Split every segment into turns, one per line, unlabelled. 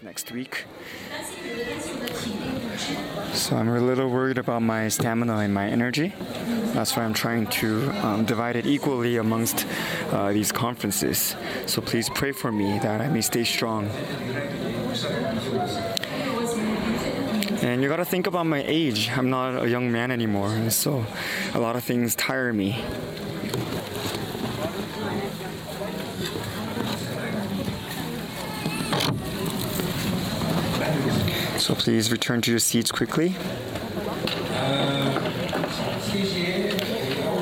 next week. So I'm a little worried about my stamina and my energy. That's why I'm trying to um, divide it equally amongst uh, these conferences. So please pray for me that I may stay strong. And you gotta think about my age. I'm not a young man anymore, so a lot of things tire me. So please return to your seats quickly.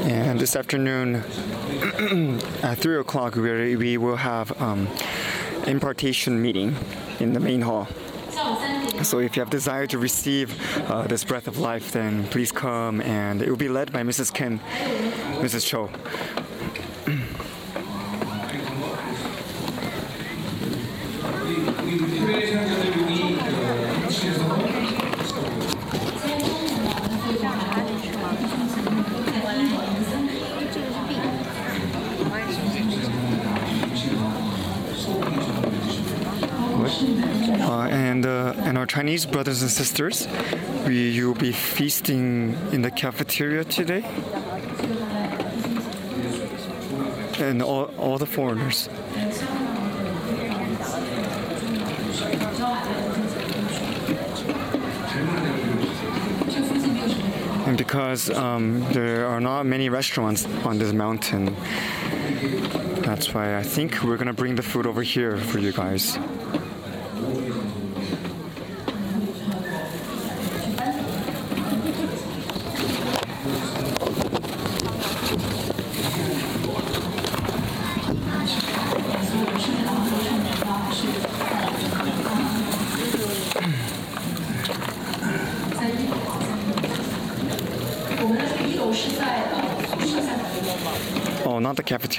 And this afternoon at 3 o'clock, we, will have um, impartation meeting in the main hall. So if you have desire to receive uh, this breath of life, then please come, and it will be led by Mrs. Kim, Mrs. Cho. And uh, and our Chinese brothers and sisters, we you'll be feasting in the cafeteria today, and all, all the foreigners. And because um, there are not many restaurants on this mountain, that's why I think we're gonna bring the food over here for you guys.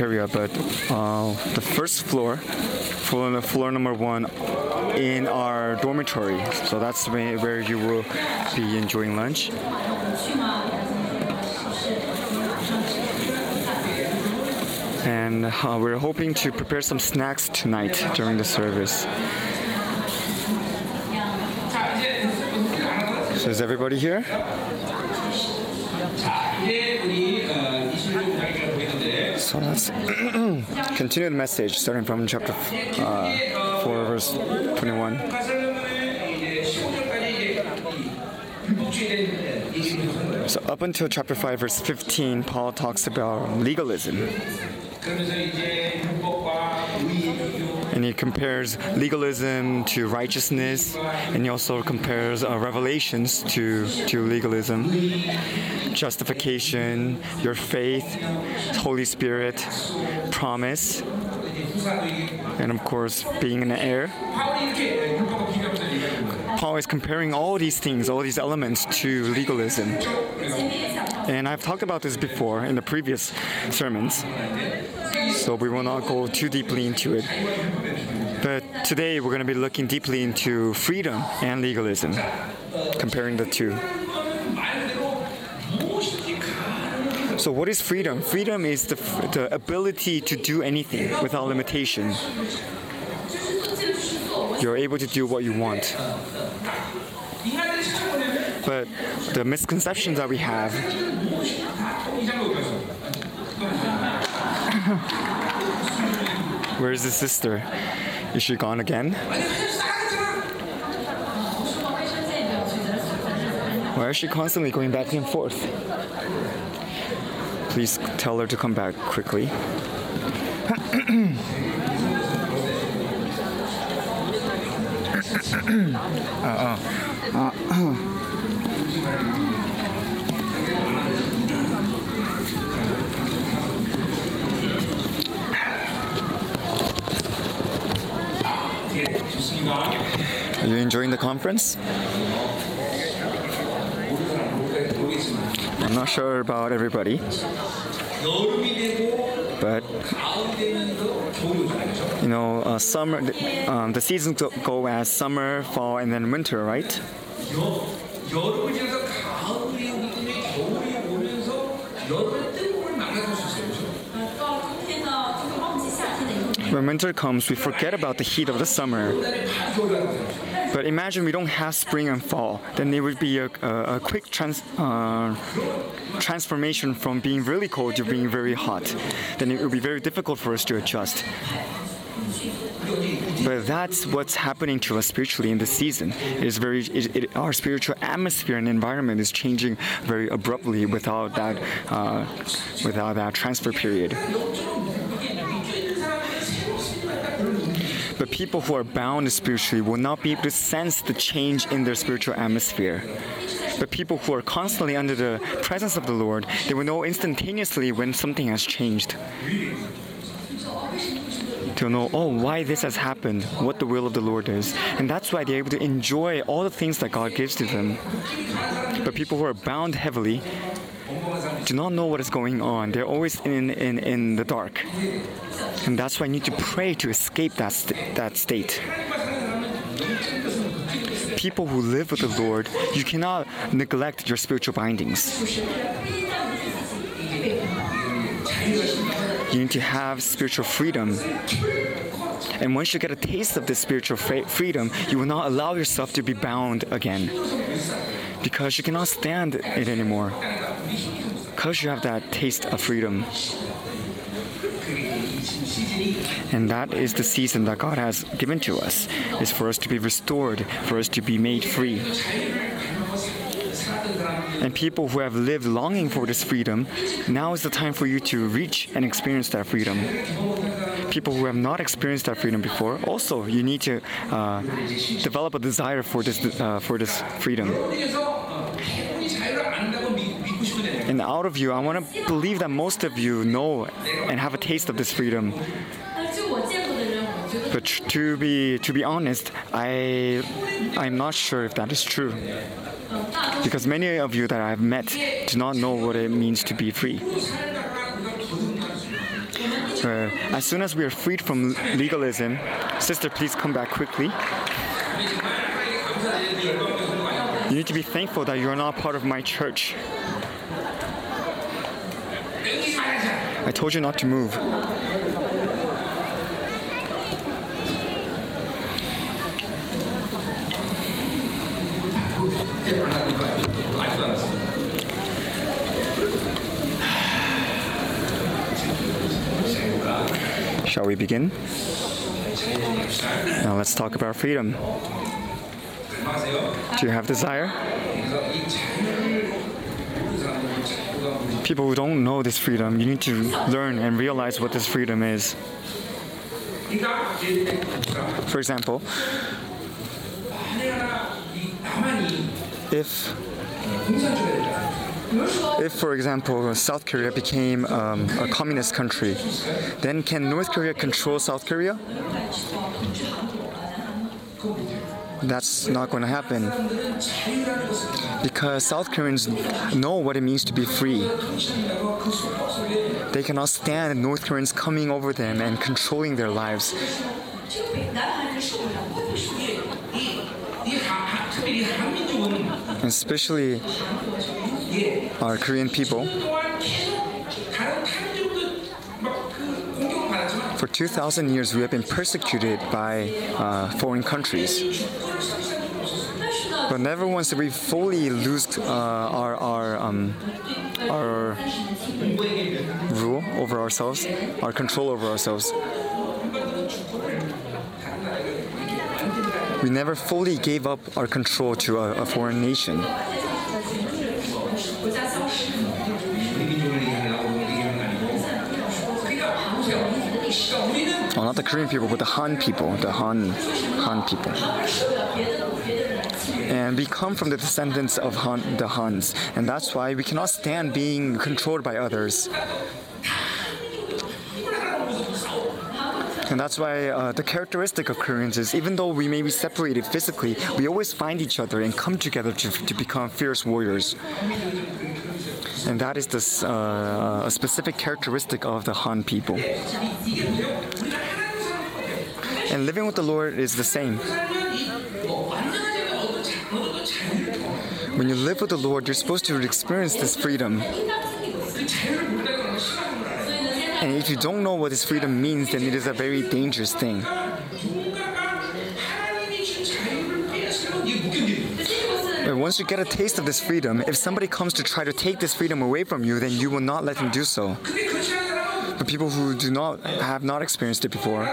Cafeteria, but uh, the first floor, floor, floor number one, in our dormitory. So that's where, where you will be enjoying lunch. And uh, we're hoping to prepare some snacks tonight during the service. So is everybody here? So let's continue the message starting from chapter uh, 4, verse 21. So, up until chapter 5, verse 15, Paul talks about legalism. And he compares legalism to righteousness, and he also compares uh, revelations to, to legalism. Justification, your faith, Holy Spirit, promise, and of course, being an heir. Paul is comparing all these things, all these elements to legalism. And I've talked about this before in the previous sermons, so we will not go too deeply into it. But today we're going to be looking deeply into freedom and legalism, comparing the two. So, what is freedom? Freedom is the, the ability to do anything without limitation. You're able to do what you want. But the misconceptions that we have Where's the sister? Is she gone again? Why is she constantly going back and forth? Please tell her to come back quickly. uh, uh, uh, you enjoying the conference? I'm not sure about everybody, but you know, uh, summer, um, the seasons go, go as summer, fall, and then winter, right? When winter comes, we forget about the heat of the summer. But imagine we don't have spring and fall, then there would be a, a, a quick trans, uh, transformation from being really cold to being very hot. Then it would be very difficult for us to adjust. But that's what's happening to us spiritually in this season. It is very, it, it, our spiritual atmosphere and environment is changing very abruptly without that, uh, without that transfer period. But people who are bound spiritually will not be able to sense the change in their spiritual atmosphere. But people who are constantly under the presence of the Lord, they will know instantaneously when something has changed. To know, oh, why this has happened, what the will of the Lord is. And that's why they're able to enjoy all the things that God gives to them. But people who are bound heavily do not know what is going on. They're always in, in, in the dark. And that's why I need to pray to escape that, st- that state. People who live with the Lord, you cannot neglect your spiritual bindings. You need to have spiritual freedom. And once you get a taste of this spiritual freedom, you will not allow yourself to be bound again. Because you cannot stand it anymore. Because you have that taste of freedom. And that is the season that God has given to us, is for us to be restored, for us to be made free. And people who have lived longing for this freedom, now is the time for you to reach and experience that freedom. People who have not experienced that freedom before, also you need to uh, develop a desire for this uh, for this freedom. And out of you, I want to believe that most of you know and have a taste of this freedom. But to be to be honest, I I'm not sure if that is true. Because many of you that I've met do not know what it means to be free. Uh, as soon as we are freed from legalism, sister, please come back quickly. You need to be thankful that you're not part of my church. I told you not to move. Shall we begin? Now let's talk about freedom. Do you have desire? People who don't know this freedom, you need to learn and realize what this freedom is. For example, if if, for example, South Korea became um, a communist country, then can North Korea control South Korea? That's not going to happen because South Koreans know what it means to be free. They cannot stand North Koreans coming over them and controlling their lives. Especially our Korean people. For 2,000 years, we have been persecuted by uh, foreign countries. But never once did we fully lose uh, our, our, um, our rule over ourselves, our control over ourselves. We never fully gave up our control to a, a foreign nation. Oh, not the Korean people, but the Han people, the Han, Han people. And we come from the descendants of Han, the Hans, and that's why we cannot stand being controlled by others. And that's why uh, the characteristic of Koreans is even though we may be separated physically, we always find each other and come together to, to become fierce warriors. And that is this, uh, a specific characteristic of the Han people. And living with the Lord is the same. When you live with the Lord, you're supposed to experience this freedom. And if you don't know what this freedom means, then it is a very dangerous thing. But once you get a taste of this freedom, if somebody comes to try to take this freedom away from you, then you will not let them do so. But people who do not have not experienced it before,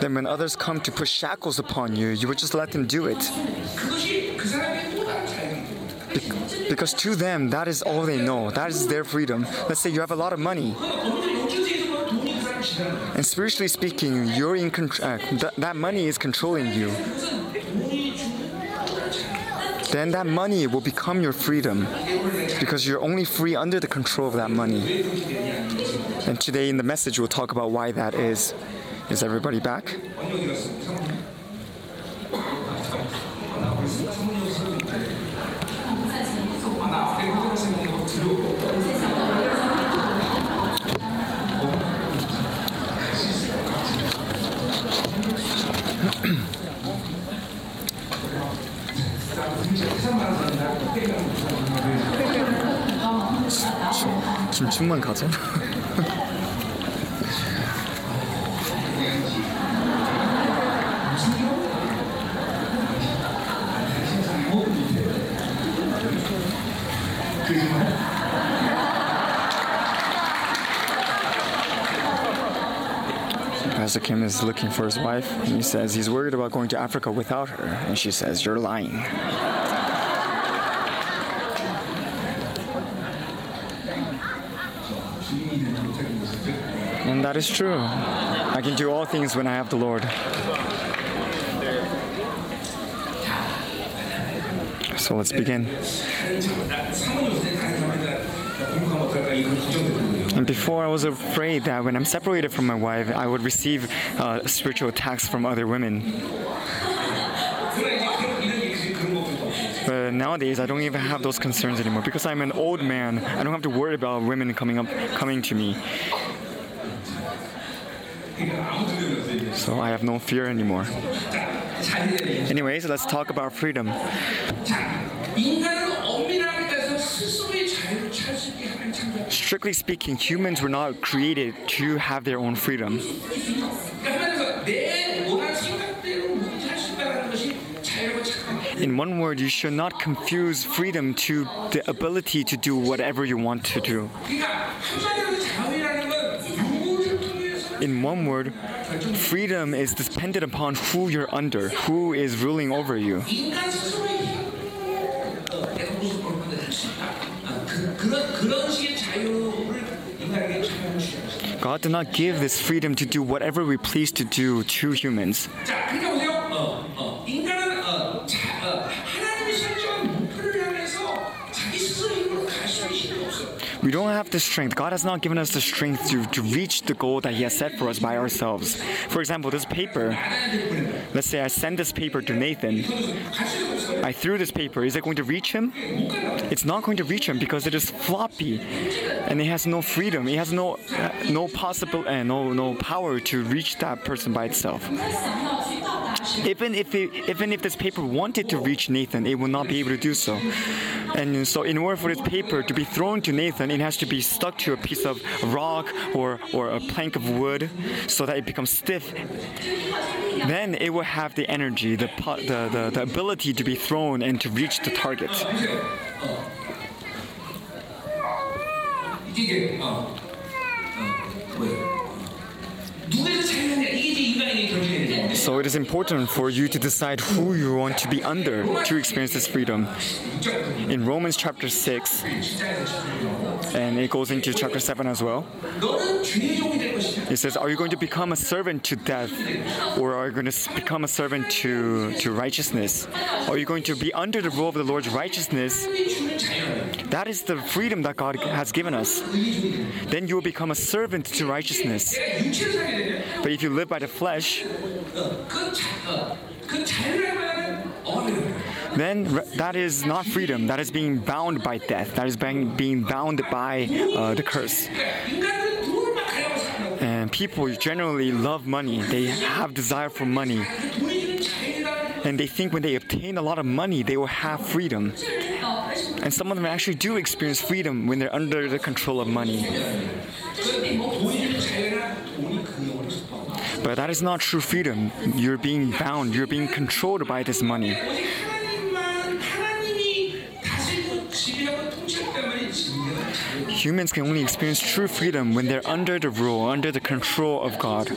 then when others come to put shackles upon you, you would just let them do it. Because to them, that is all they know. That is their freedom. Let's say you have a lot of money. And spiritually speaking, you're in control. Uh, th- that money is controlling you. Then that money will become your freedom because you're only free under the control of that money. And today in the message, we'll talk about why that is. Is everybody back? 김충만 가자. Pastor Kim is looking for his wife, and he says he's worried about going to Africa without her. And she says, You're lying. That is true. I can do all things when I have the Lord. So let's begin. And before, I was afraid that when I'm separated from my wife, I would receive uh, spiritual attacks from other women. But nowadays, I don't even have those concerns anymore because I'm an old man. I don't have to worry about women coming up, coming to me. So I have no fear anymore. Anyways, let's talk about freedom. Strictly speaking, humans were not created to have their own freedom. In one word, you should not confuse freedom to the ability to do whatever you want to do in one word, freedom is dependent upon who you're under, who is ruling over you. God did not give this freedom to do whatever we please to do to humans. We don't have the strength. God has not given us the strength to, to reach the goal that He has set for us by ourselves. For example, this paper, let's say I send this paper to Nathan. I threw this paper. Is it going to reach him? It's not going to reach him because it is floppy and it has no freedom. It has no uh, no possible uh, no no power to reach that person by itself. Even if it, even if this paper wanted to reach Nathan, it will not be able to do so. And so, in order for this paper to be thrown to Nathan, it has to be stuck to a piece of rock or or a plank of wood, so that it becomes stiff. Then it will have the energy, the the, the, the ability to be thrown and to reach the target. So it is important for you to decide who you want to be under to experience this freedom. In Romans chapter 6, and it goes into chapter 7 as well, it says, Are you going to become a servant to death, or are you going to become a servant to, to righteousness? Are you going to be under the rule of the Lord's righteousness? That is the freedom that God has given us. Then you will become a servant to righteousness. But if you live by the flesh, then that is not freedom. That is being bound by death. That is being, being bound by uh, the curse. And people generally love money. They have desire for money. And they think when they obtain a lot of money, they will have freedom. And some of them actually do experience freedom when they're under the control of money. But that is not true freedom. You're being bound, you're being controlled by this money. Humans can only experience true freedom when they're under the rule, under the control of God.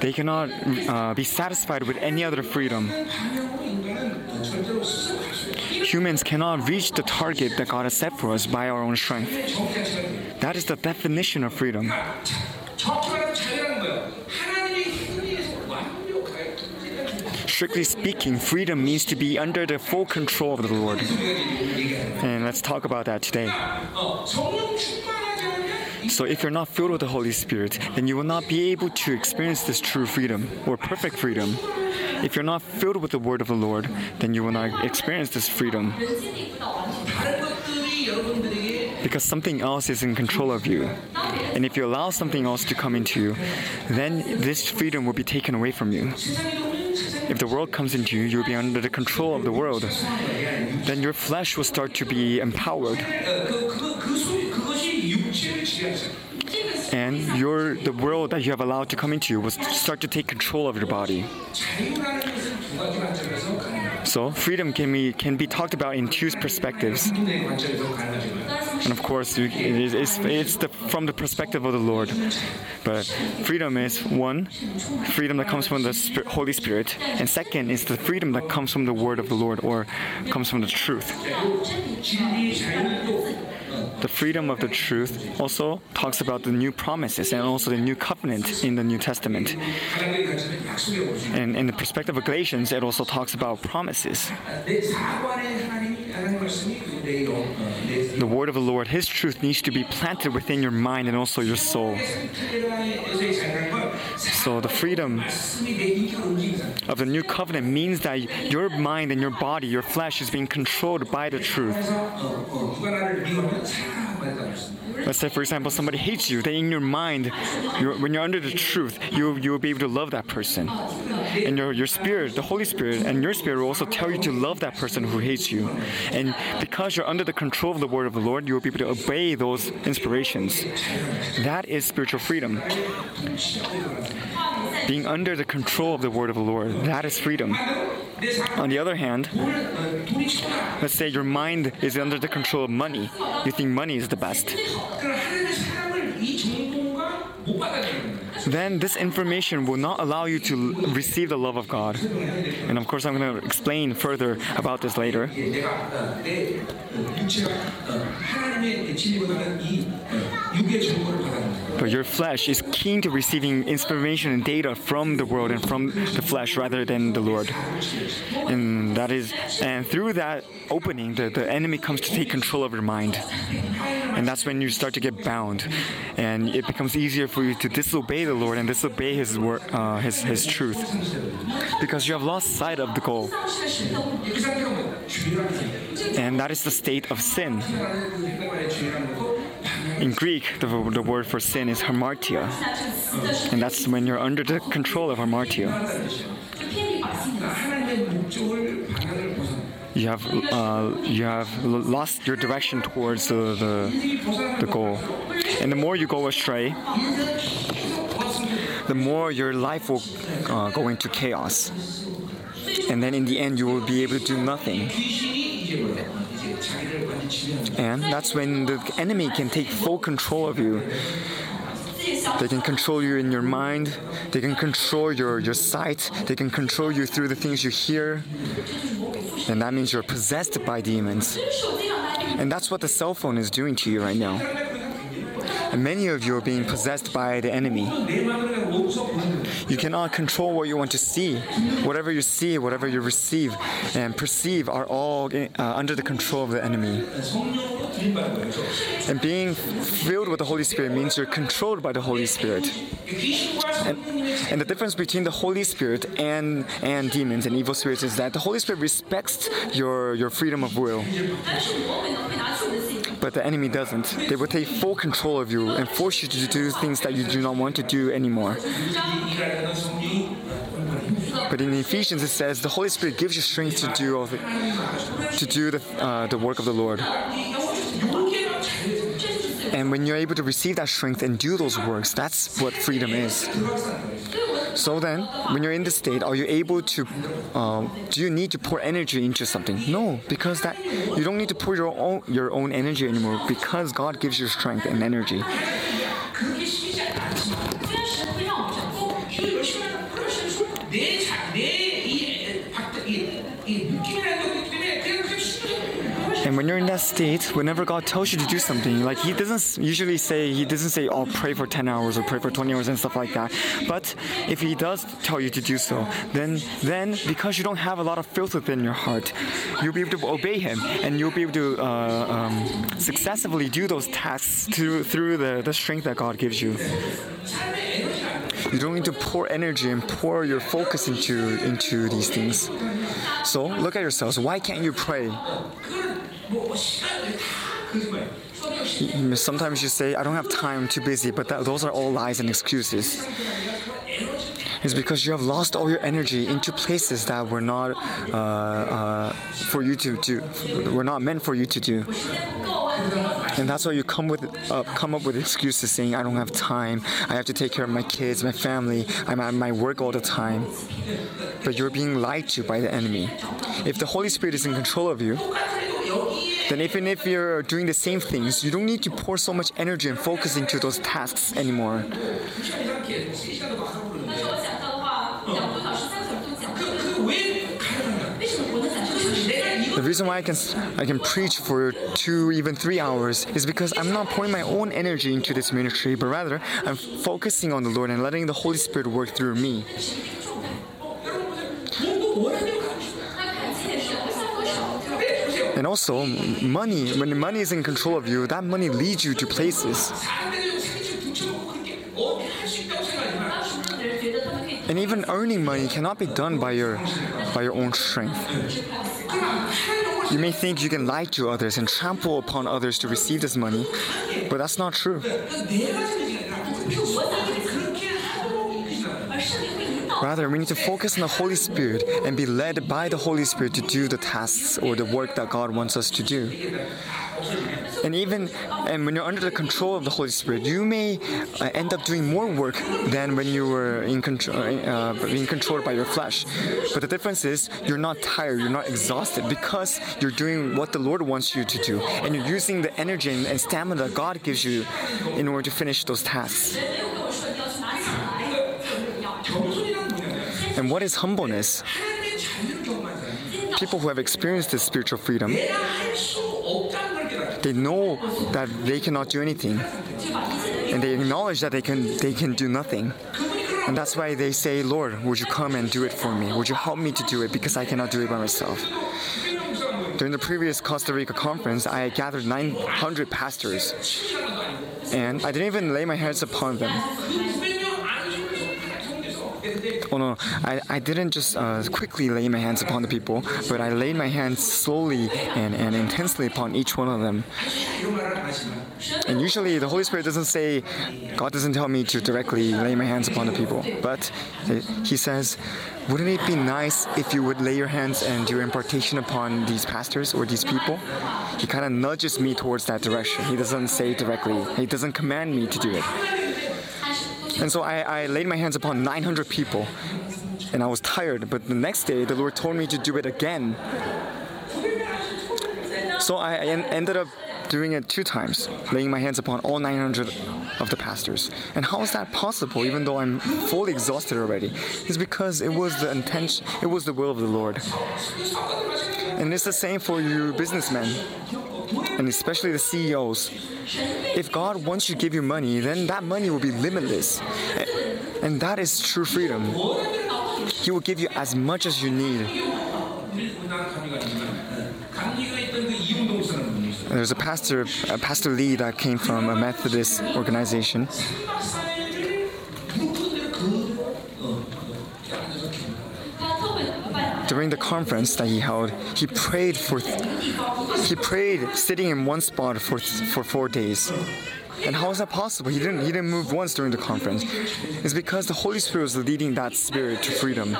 They cannot uh, be satisfied with any other freedom. Humans cannot reach the target that God has set for us by our own strength. That is the definition of freedom. Strictly speaking, freedom means to be under the full control of the Lord. And let's talk about that today. So, if you're not filled with the Holy Spirit, then you will not be able to experience this true freedom or perfect freedom. If you're not filled with the word of the Lord, then you will not experience this freedom because something else is in control of you. And if you allow something else to come into you, then this freedom will be taken away from you. If the world comes into you, you'll be under the control of the world. Then your flesh will start to be empowered. And your the world that you have allowed to come into you will start to take control of your body. Also, freedom can be can be talked about in two perspectives, and of course, it is, it's the, from the perspective of the Lord. But freedom is one, freedom that comes from the Holy Spirit, and second is the freedom that comes from the Word of the Lord or comes from the truth the freedom of the truth also talks about the new promises and also the new covenant in the New Testament. And in the perspective of Galatians, it also talks about promises. The word of the Lord, His truth, needs to be planted within your mind and also your soul. So the freedom of the new covenant means that your mind and your body, your flesh is being controlled by the truth. Let's say, for example, somebody hates you. Then in your mind, you're, when you're under the truth, you you will be able to love that person, and your your spirit, the Holy Spirit, and your spirit will also tell you to love that person who hates you. And because you're under the control of the Word of the Lord, you will be able to obey those inspirations. That is spiritual freedom being under the control of the word of the Lord. That is freedom. On the other hand, let's say your mind is under the control of money. You think money is the best. then this information will not allow you to receive the love of God. And of course, I'm going to explain further about this later. But your flesh is keen to receiving inspiration and data from the world and from the flesh rather than the Lord. And that is, and through that opening, the, the enemy comes to take control of your mind. And that's when you start to get bound. And it becomes easier for you to disobey the the Lord and disobey His word, uh, His His truth, because you have lost sight of the goal, and that is the state of sin. In Greek, the, the word for sin is hamartia, and that's when you're under the control of hamartia. You have uh, you have lost your direction towards the, the the goal, and the more you go astray, the more your life will uh, go into chaos. And then in the end, you will be able to do nothing. And that's when the enemy can take full control of you. They can control you in your mind, they can control your, your sight, they can control you through the things you hear. And that means you're possessed by demons. And that's what the cell phone is doing to you right now. And many of you are being possessed by the enemy. You cannot control what you want to see. Whatever you see, whatever you receive and perceive are all uh, under the control of the enemy. And being filled with the Holy Spirit means you're controlled by the Holy Spirit.
And,
and the difference between the Holy Spirit and, and demons and evil spirits is that the Holy Spirit respects your, your freedom of will but the enemy doesn't. They will take full control of you and force you to do things that you do not want to do anymore. But in Ephesians it says the Holy Spirit gives you strength to do all the, to do the, uh, the work of the Lord. And when you're able to receive that strength and do those works, that's what freedom is. So then, when you're in this state, are you able to? Uh, do you need to pour energy into something? No, because that you don't need to pour your own your own energy anymore because God gives you strength and energy. And when you're in that state, whenever God tells you to do something, like He doesn't usually say, He doesn't say, oh, pray for 10 hours or pray for 20 hours and stuff like that. But if He does tell you to do so, then, then because you don't have a lot of filth within your heart, you'll be able to obey Him and you'll be able to uh, um, successfully do those tasks through, through the, the strength that God gives you. You don't need to pour energy and pour your focus into into these things. So look at yourselves. Why can't you pray? Sometimes you say, I don't have time, too busy, but that, those are all lies and excuses. It's because you have lost all your energy into places that were not uh, uh, for you to do, were not meant for you to do. And that's why you come with uh, come up with excuses saying, I don't have time, I have to take care of my kids, my family, I'm at my work all the time. But you're being lied to by the enemy. If the Holy Spirit is in control of you, then even if you're doing the same things, you don't need to pour so much energy and focus into those tasks anymore. The reason why I can I can preach for two, even three hours is because I'm not pouring my own energy into this ministry, but rather I'm focusing on the Lord and letting the Holy Spirit work through me. And also, money, when money is in control of you, that money leads you to places. And even earning money cannot be done by your by your own strength. You may think you can lie to others and trample upon others to receive this money, but that's not true. Rather, we need to focus on the Holy Spirit and be led by the Holy Spirit to do the tasks or the work that God wants us to do. And even and when you're under the control of the Holy Spirit, you may uh, end up doing more work than when you were in control, uh, being controlled by your flesh. But the difference is you're not tired, you're not exhausted because you're doing what the Lord wants you to do, and you're using the energy and, stamina that God gives you in order to finish those tasks. And what is humbleness? People who have experienced this spiritual freedom, they know that they cannot do anything. And they acknowledge that they can they can do nothing. And that's why they say, Lord, would you come and do it for me? Would you help me to do it because I cannot do it by myself? During the previous Costa Rica conference, I gathered 900 pastors. And I didn't even lay my hands upon them. Oh no, I, I didn't just uh, quickly lay my hands upon the people, but I laid my hands slowly and, and intensely upon each one of them. And usually the Holy Spirit doesn't say, God doesn't tell me to directly lay my hands upon the people, but He says, wouldn't it be nice if you would lay your hands and do impartation upon these pastors or these people? He kind of nudges me towards that direction. He doesn't say directly, he doesn't command me to do it. And so I, I laid my hands upon 900 people, and I was tired. But the next day, the Lord told me to do it again. So I en- ended up doing it two times, laying my hands upon all 900 of the pastors. And how is that possible, even though I'm fully exhausted already? It's because it was the intention, it was the will of the Lord. And it's the same for you businessmen, and especially the CEOs. If God wants to give you money, then that money will be limitless. And that is true freedom. He will give you as much as you need. There's a pastor, a Pastor Lee, that came from a Methodist organization. During the conference that he held, he prayed for he prayed sitting in one spot for for four days. And how is that possible? He didn't he didn't move once during the conference. It's because the Holy Spirit was leading that spirit to freedom.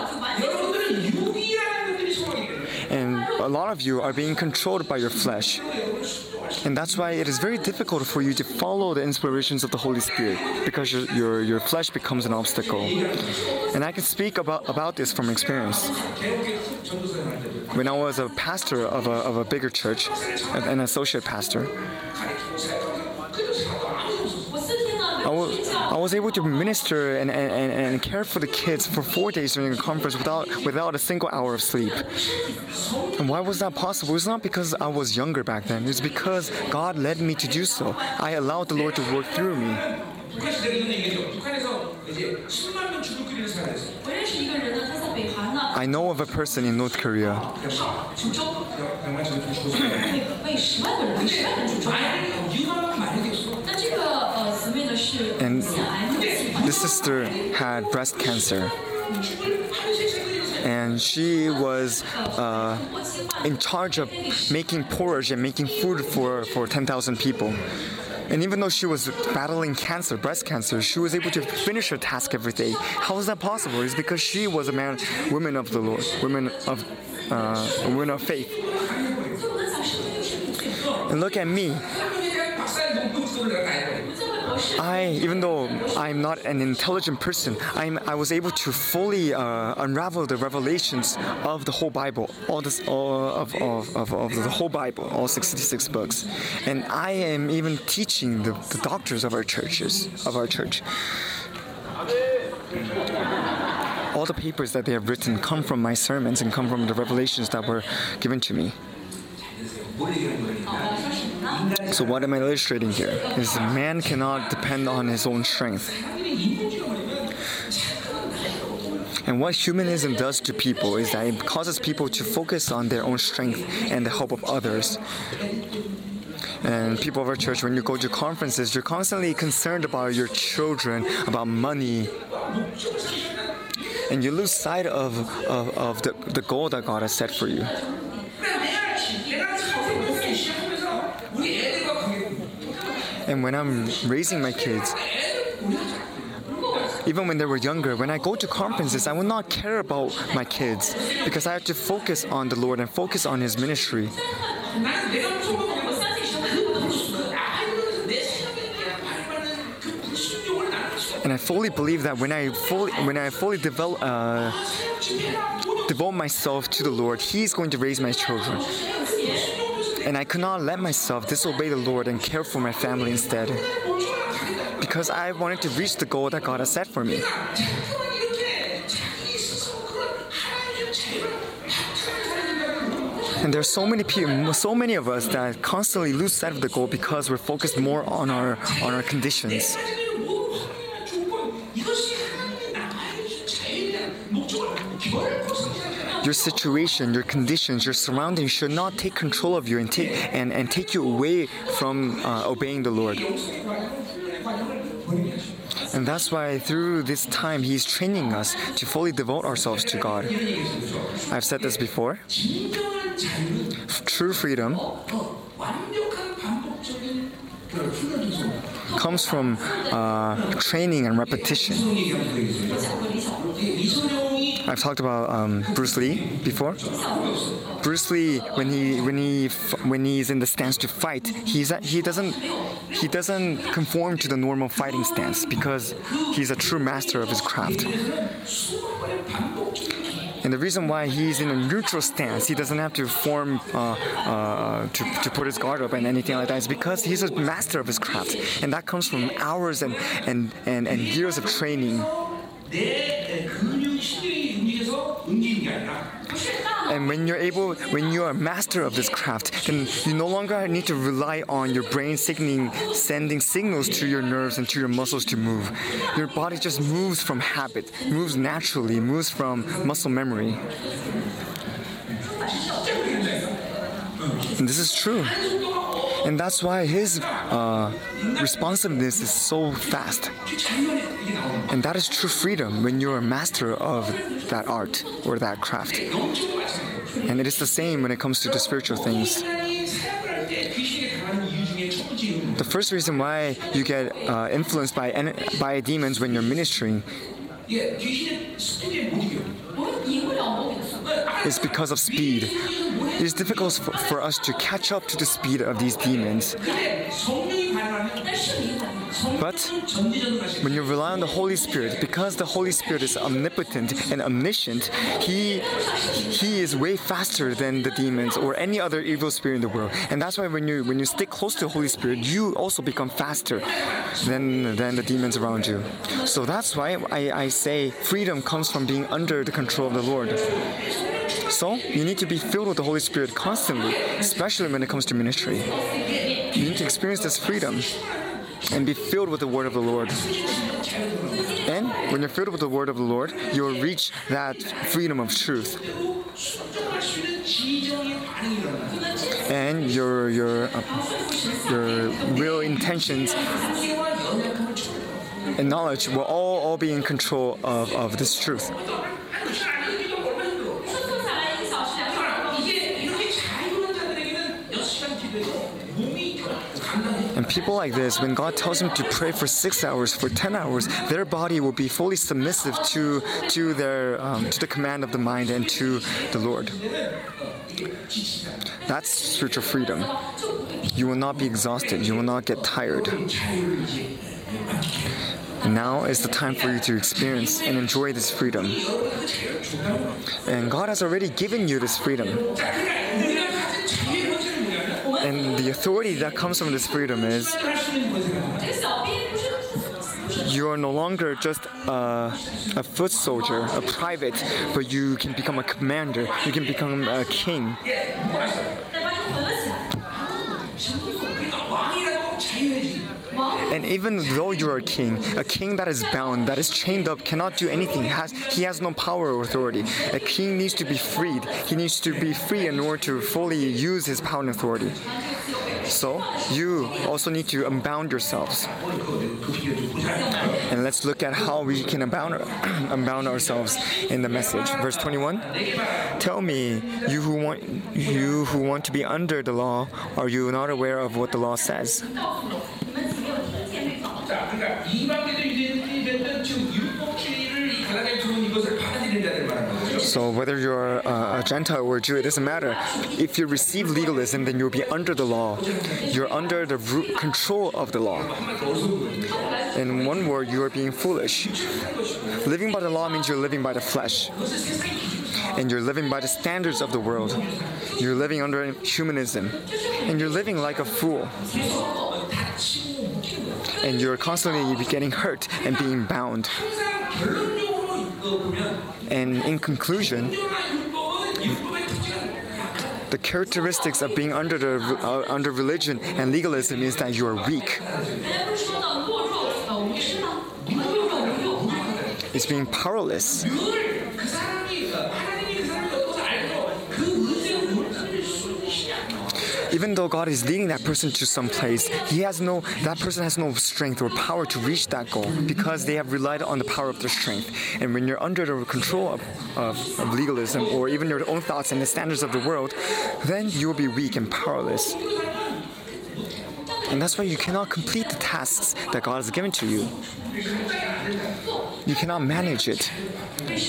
And a lot of you are being controlled by your flesh. And that's why it is very difficult for you to follow the inspirations of the Holy Spirit because your, your, your flesh becomes an obstacle. And I can speak about, about this from experience. When I was a pastor of a, of a bigger church, an associate pastor, I was, I was able to minister and, and, and care for the kids for four days during the conference without without a single hour of sleep. And why was that possible? It's not because I was younger back then. It's because God led me to do so. I allowed the Lord to work through me. I know of a person in North Korea and the sister had breast cancer and she was uh, in charge of making porridge and making food for, for 10,000 people. And even though she was battling cancer, breast cancer, she was able to finish her task every day. How is that possible? It's because she was a man, woman of the Lord, woman of, uh, woman of faith. And look at me. I, even though I'm not an intelligent person, I'm, I was able to fully uh, unravel the revelations of the whole Bible, all this, all of, of, of, of, the whole Bible, all 66 books. And I am even teaching the, the doctors of our churches, of our church. All the papers that they have written come from my sermons and come from the revelations that were given to me. So what am I illustrating here? Is man cannot depend on his own strength. And what humanism does to people is that it causes people to focus on their own strength and the help of others. And people of our church, when you go to conferences, you're constantly concerned about your children, about money, and you lose sight of, of, of the, the goal that God has set for you. And when I'm raising my kids, even when they were younger, when I go to conferences, I will not care about my kids because I have to focus on the Lord and focus on His ministry. And I fully believe that when I fully, when I fully develop, uh, devote myself to the Lord, He is going to raise my children and I could not let myself disobey the Lord and care for my family instead because I wanted to reach the goal that God has set for me. And there's so many people, so many of us that constantly lose sight of the goal because we're focused more on our on our conditions. your situation, your conditions, your surroundings should not take control of you and take and, and take you away from uh, obeying the Lord. And that's why through this time, He's training us to fully devote ourselves to God. I've said this before. True freedom comes from uh, training and repetition. I've talked about um, Bruce Lee before. Bruce Lee, when he when he when he's in the stance to fight, he's a, he doesn't he doesn't conform to the normal fighting stance because he's a true master of his craft. And the reason why he's in a neutral stance, he doesn't have to form uh, uh, to, to put his guard up and anything like that, is because he's a master of his craft. And that comes from hours and, and, and, and years of training. And when you're able, when you are a master of this craft, then you no longer need to rely on your brain signaling, sending signals to your nerves and to your muscles to move. Your body just moves from habit, moves naturally, moves from muscle memory. And this is true and that's why his uh, responsiveness is so fast. And that is true freedom when you're a master of that art or that craft. And it is the same when it comes to the spiritual things. The first reason why you get uh, influenced by by demons when you're ministering is because of speed. It is difficult for, us to catch up to the speed of these demons. But when you rely on the Holy Spirit, because the Holy Spirit is omnipotent and omniscient, he he is way faster than the demons or any other evil spirit in the world. And that's why when you when you stick close to the Holy Spirit, you also become faster than than the demons around you. So that's why I, I say freedom comes from being under the control of the Lord. So you need to be filled with the Holy Spirit constantly, especially when it comes to ministry. You need to experience this freedom and be filled with the word of the Lord. And when you're filled with the word of the Lord, you'll reach that freedom of truth. And your your uh, your real intentions and knowledge will all, all be in control of, of this truth. People like this, when God tells them to pray for six hours, for ten hours, their body will be fully submissive to to their um, to the command of the mind and to the Lord. That's spiritual freedom. You will not be exhausted. You will not get tired. Now is the time for you to experience and enjoy this freedom. And God has already given you this freedom and the authority that comes from this freedom is you are no longer just a, a, foot soldier, a private, but you can become a commander, you can become a king. And even though you're a king, a king that is bound, that is chained up, cannot do anything. Has he has no power or authority. A king needs to be freed. He needs to be free in order to fully use his power and authority. So you also need to unbound yourselves. And let's look at how we can unbound, unbound ourselves in the message. Verse 21. Tell me, you who want you who want to be under the law, are you not aware of what the law says? So whether you're a, a Gentile or a Jew, it doesn't matter. If you receive legalism, then you'll be under the law. You're under the control of the law. In one word, you are being foolish. Living by the law means you're living by the flesh. And you're living by the standards of the world. You're living under humanism. And you're living like a fool. And you're constantly getting hurt and being bound. And in conclusion, the characteristics of being under the, uh, under religion and legalism is that you are weak. It's being powerless. Even though God is leading that person to some place, he has no that person has no strength or power to reach that goal because they have relied on the power of their strength. And when you're under the control of, of, of legalism or even your own thoughts and the standards of the world, then you will be weak and powerless. And that's why you cannot complete the tasks that God has given to you. You cannot manage it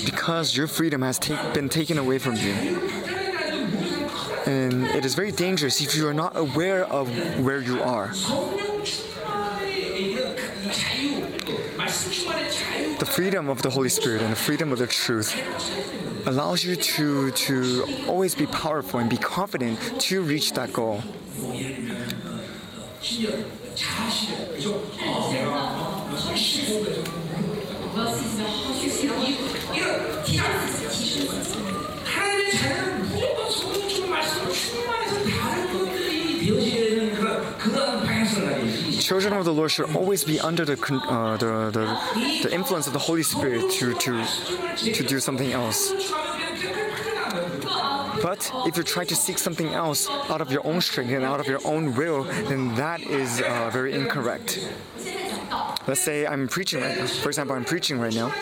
because your freedom has ta- been taken away from you and it is very dangerous if you are not aware of where you are. The freedom of the Holy Spirit and the freedom of the truth allows you to, to always be powerful and be confident to reach that goal. Children of the Lord should always be under the, uh, the, the, the influence of the Holy Spirit to, to, to do something else. But if you try to seek something else out of your own strength and out of your own will, then that is uh, very incorrect. Let's say I'm preaching right now. For example, I'm preaching right now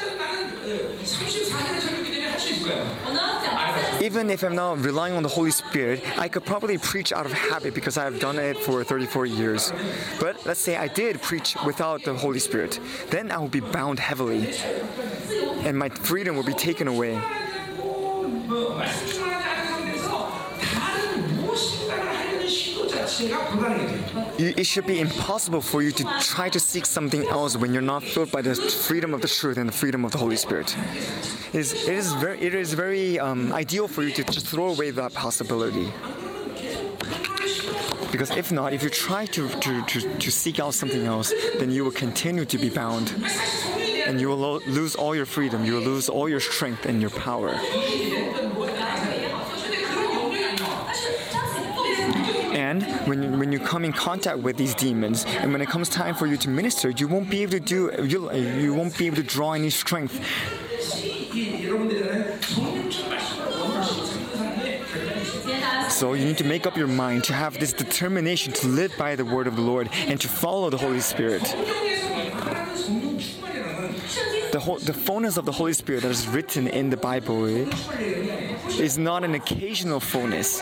even if I'm not relying on the Holy Spirit, I could probably preach out of habit because I've done it for 34 years. But let's say I did preach without the Holy Spirit, then I would be bound heavily and my freedom would be taken away. It should be impossible for you to try to seek something else when you're not filled by the freedom of the truth and the freedom of the Holy Spirit. It is, it is very, it is very um, ideal for you to just throw away that possibility. Because if not, if you try to, to, to, to seek out something else, then you will continue to be bound. And you will lo- lose all your freedom, you will lose all your strength and your power. come in contact with these demons, and when it comes time for you to minister, you won't be able to do you'll, you will not be able to draw any strength. So you need to make up your mind to have this determination to live by the word of the Lord and to follow the Holy Spirit the whole, the fullness of the Holy Spirit that is written in the Bible is not an occasional fullness.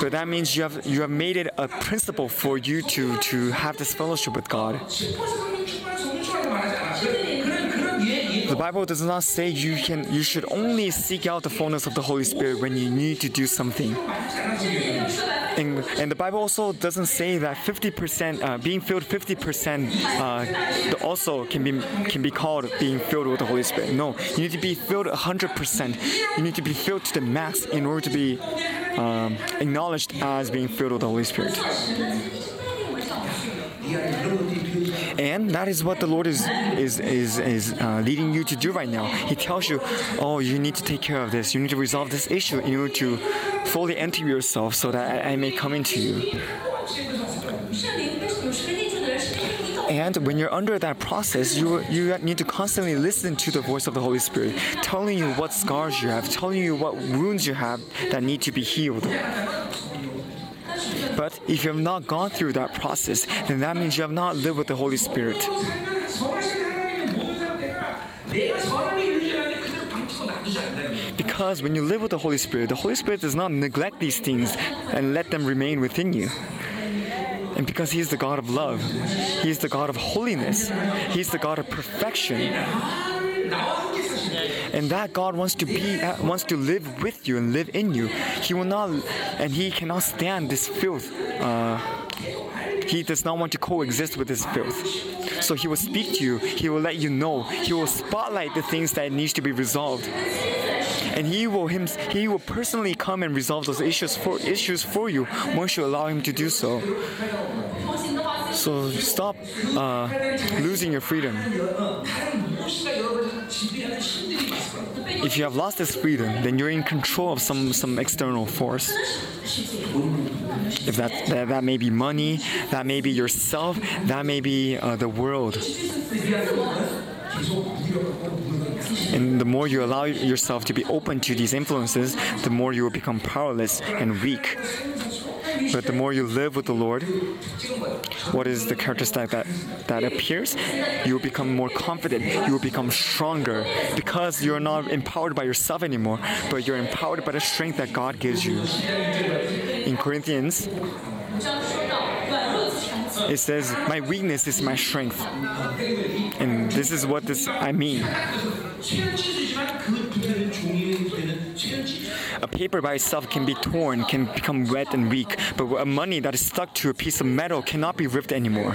But that means you have you have made it a principle for you to to have this fellowship with God. The Bible does not say you can you should only seek out the fullness of the Holy Spirit when you need to do something. And, and the Bible also doesn't say that 50% uh, being filled 50% uh, also can be can be called being filled with the Holy Spirit. No, you need to be filled 100%. You need to be filled to the max in order to be um, acknowledged as being filled with the Holy Spirit and that is what the Lord is is is, is uh, leading you to do right now. He tells you, oh, you need to take care of this. You need to resolve this issue in order to fully enter yourself, so that I, I may come into you. And when you're under that process, you you need to constantly listen to the voice of the Holy Spirit, telling you what scars you have, telling you what wounds you have that need to be healed. But if you have not gone through that process, then that means you have not lived with the Holy Spirit. Because when you live with the Holy Spirit, the Holy Spirit does not neglect these things and let them remain within you. And because He is the God of love, He is the God of holiness, He is the God of perfection and that God wants to be, uh, wants to live with you and live in you. He will not, and He cannot stand this filth. Uh, he does not want to coexist with this filth. So He will speak to you. He will let you know. He will spotlight the things that needs to be resolved. and he will him he will personally come and resolve those issues for issues for you once you allow him to do so. So stop uh, losing your freedom. If you have lost this freedom, then you're in control of some, some external force. If that, that, that may be money, that may be yourself, that may be uh, the world. And the more you allow yourself to be open to these influences, the more you will become powerless and weak. But the more you live with the Lord, what is the characteristic that, that appears? You will become more confident. You will become stronger because you're not empowered by yourself anymore, but you're empowered by the strength that God gives you. In Corinthians, it says, My weakness is my strength. And this is what this I mean. A paper by itself can be torn, can become wet and weak, but a money that is stuck to a piece of metal cannot be ripped anymore.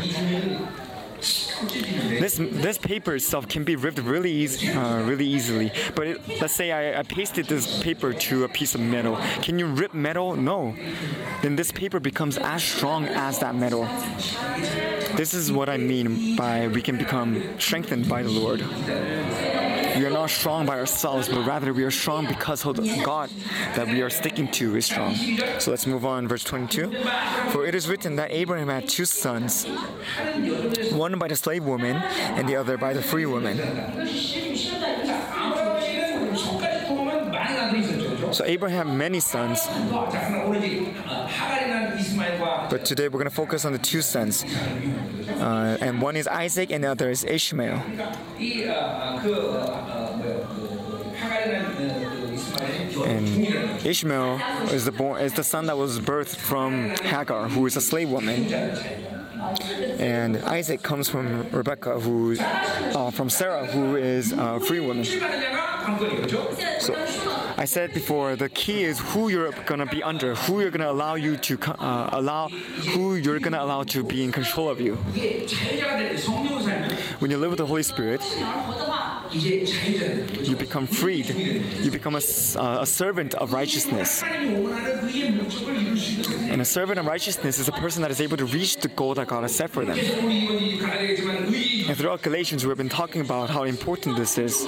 This this paper itself can be ripped really easy, uh, really easily. But it, let's say I, I pasted this paper to a piece of metal. Can you rip metal? No. Then this paper becomes as strong as that metal. This is what I mean by we can become strengthened by the Lord. We are not strong by ourselves, but rather we are strong because of the God that we are sticking to is strong. So let's move on, verse 22. For it is written that Abraham had two sons, one by the slave woman and the other by the free woman. So Abraham had many sons. But today we're going to focus on the two sons. Uh, and one is Isaac and the other is Ishmael. And Ishmael is the, born, is the son that was birthed from Hagar, who is a slave woman. And Isaac comes from Rebecca, who uh, from Sarah, who is a free woman. So I said before, the key is who you're gonna be under, who you're gonna allow you to uh, allow, who you're gonna allow to be in control of you. When you live with the Holy Spirit, you become freed. You become a, uh, a servant of righteousness. And a servant of righteousness is a person that is able to reach the goal that God has set for them. And throughout Galatians, we've been talking about how important this is.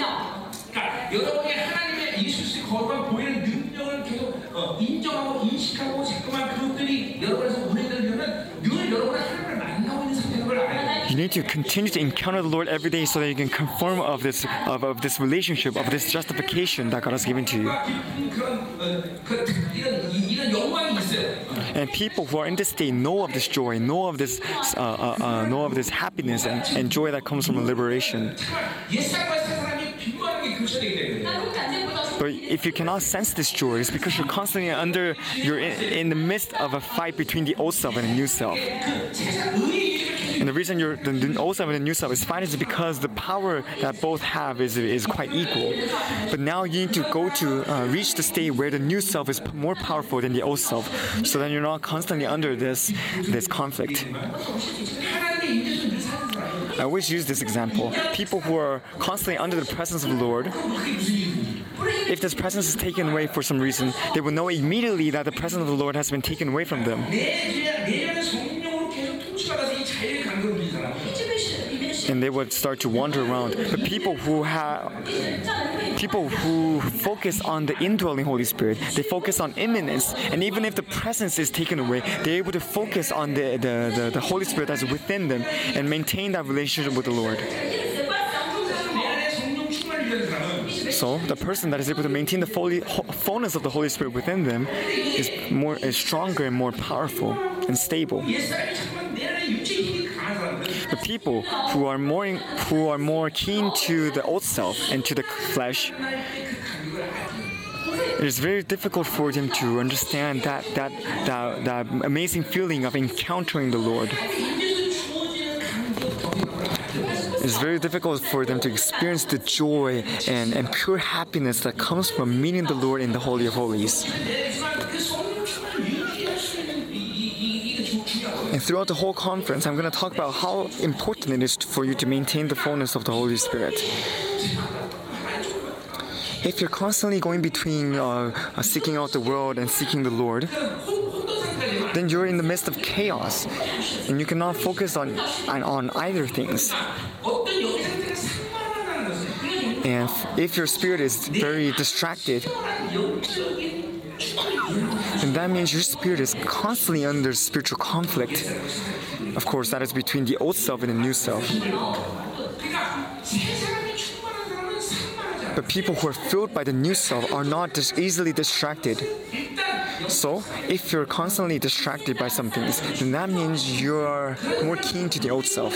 거룩한 보이는 능력을 계속 어, 인정하고 인식하고 자꾸만 그것들이 여러분에서 운행되려면 늘 여러분은 하나님을 만나고 있는 상태인 걸 알아야 돼요.
You need to continue to encounter the Lord every day so that you can confirm of this of, of this relationship, of this justification that God has given to you.
깊은 그런 어, 그, 이런 이- 이런 영광이 있어요.
And people who are in this state know of this joy, know of this, uh, uh, uh, know of this happiness and, and joy that comes from liberation. But if you cannot sense this joy, it's because you're constantly under, you're in, in the midst of a fight between the old self and the new self. And the reason you're, the, old self and the new self is fine is because the power that both have is, is quite equal. But now you need to go to uh, reach the state where the new self is more powerful than the old self, so that you're not constantly under this this conflict. I always use this example. People who are constantly under the presence of the Lord, if this presence is taken away for some reason, they will know immediately that the presence of the Lord has been taken away from them. And they would start to wander around. But people who have people who focus on the indwelling Holy Spirit, they focus on immanence, and even if the presence is taken away, they're able to focus on the, the, the, the Holy Spirit that's within them and maintain that relationship with the Lord. So the person that is able to maintain the fullness of the Holy Spirit within them is more is stronger and more powerful and stable. The people who are more who are more keen to the old self and to the flesh it is very difficult for them to understand that, that, that, that amazing feeling of encountering the Lord. It's very difficult for them to experience the joy and, and pure happiness that comes from meeting the Lord in the Holy of Holies. And throughout the whole conference, I'm going to talk about how important it is for you to maintain the fullness of the Holy Spirit. If you're constantly going between uh, uh seeking out the world and seeking the Lord, then you're in the midst of chaos and you cannot focus on, on either things. And if your spirit is very distracted, and that means your spirit is constantly under spiritual conflict. Of course, that is between the old self and the new self. But people who are filled by the new self are not dis- easily distracted. So, if you're constantly distracted by some things, then that means you're more keen to the old self.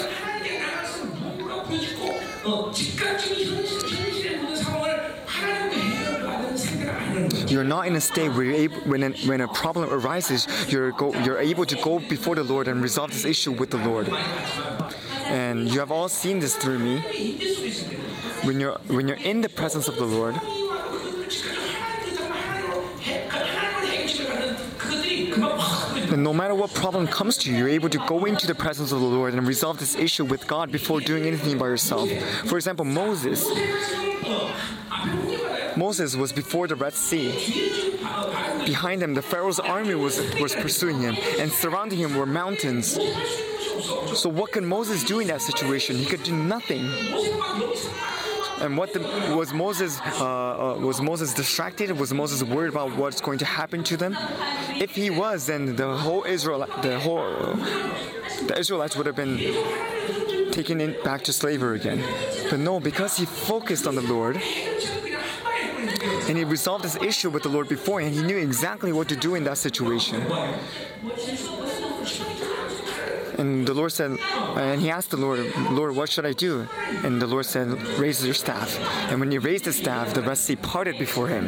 You're not in a state where able, when, a, when a problem arises, you're, go, you're able to go before the Lord and resolve this issue with the Lord. And you have all seen this through me. When you're, when you're in the presence of the Lord, no matter what problem comes to you, you're able to go into the presence of the Lord and resolve this issue with God before doing anything by yourself. For example, Moses. Moses was before the Red Sea. Behind him, the Pharaoh's army was, was pursuing him, and surrounding him were mountains. So, what could Moses do in that situation? He could do nothing. And what the, was Moses? Uh, uh, was Moses distracted? Was Moses worried about what's going to happen to them? If he was, then the whole Israel, the whole, the Israelites would have been taken in back to slavery again. But no, because he focused on the Lord, and he resolved this issue with the Lord before, and he knew exactly what to do in that situation. And the Lord said, and he asked the Lord, Lord, what should I do? And the Lord said, raise your staff. And when he raised the staff, the Red Sea parted before him.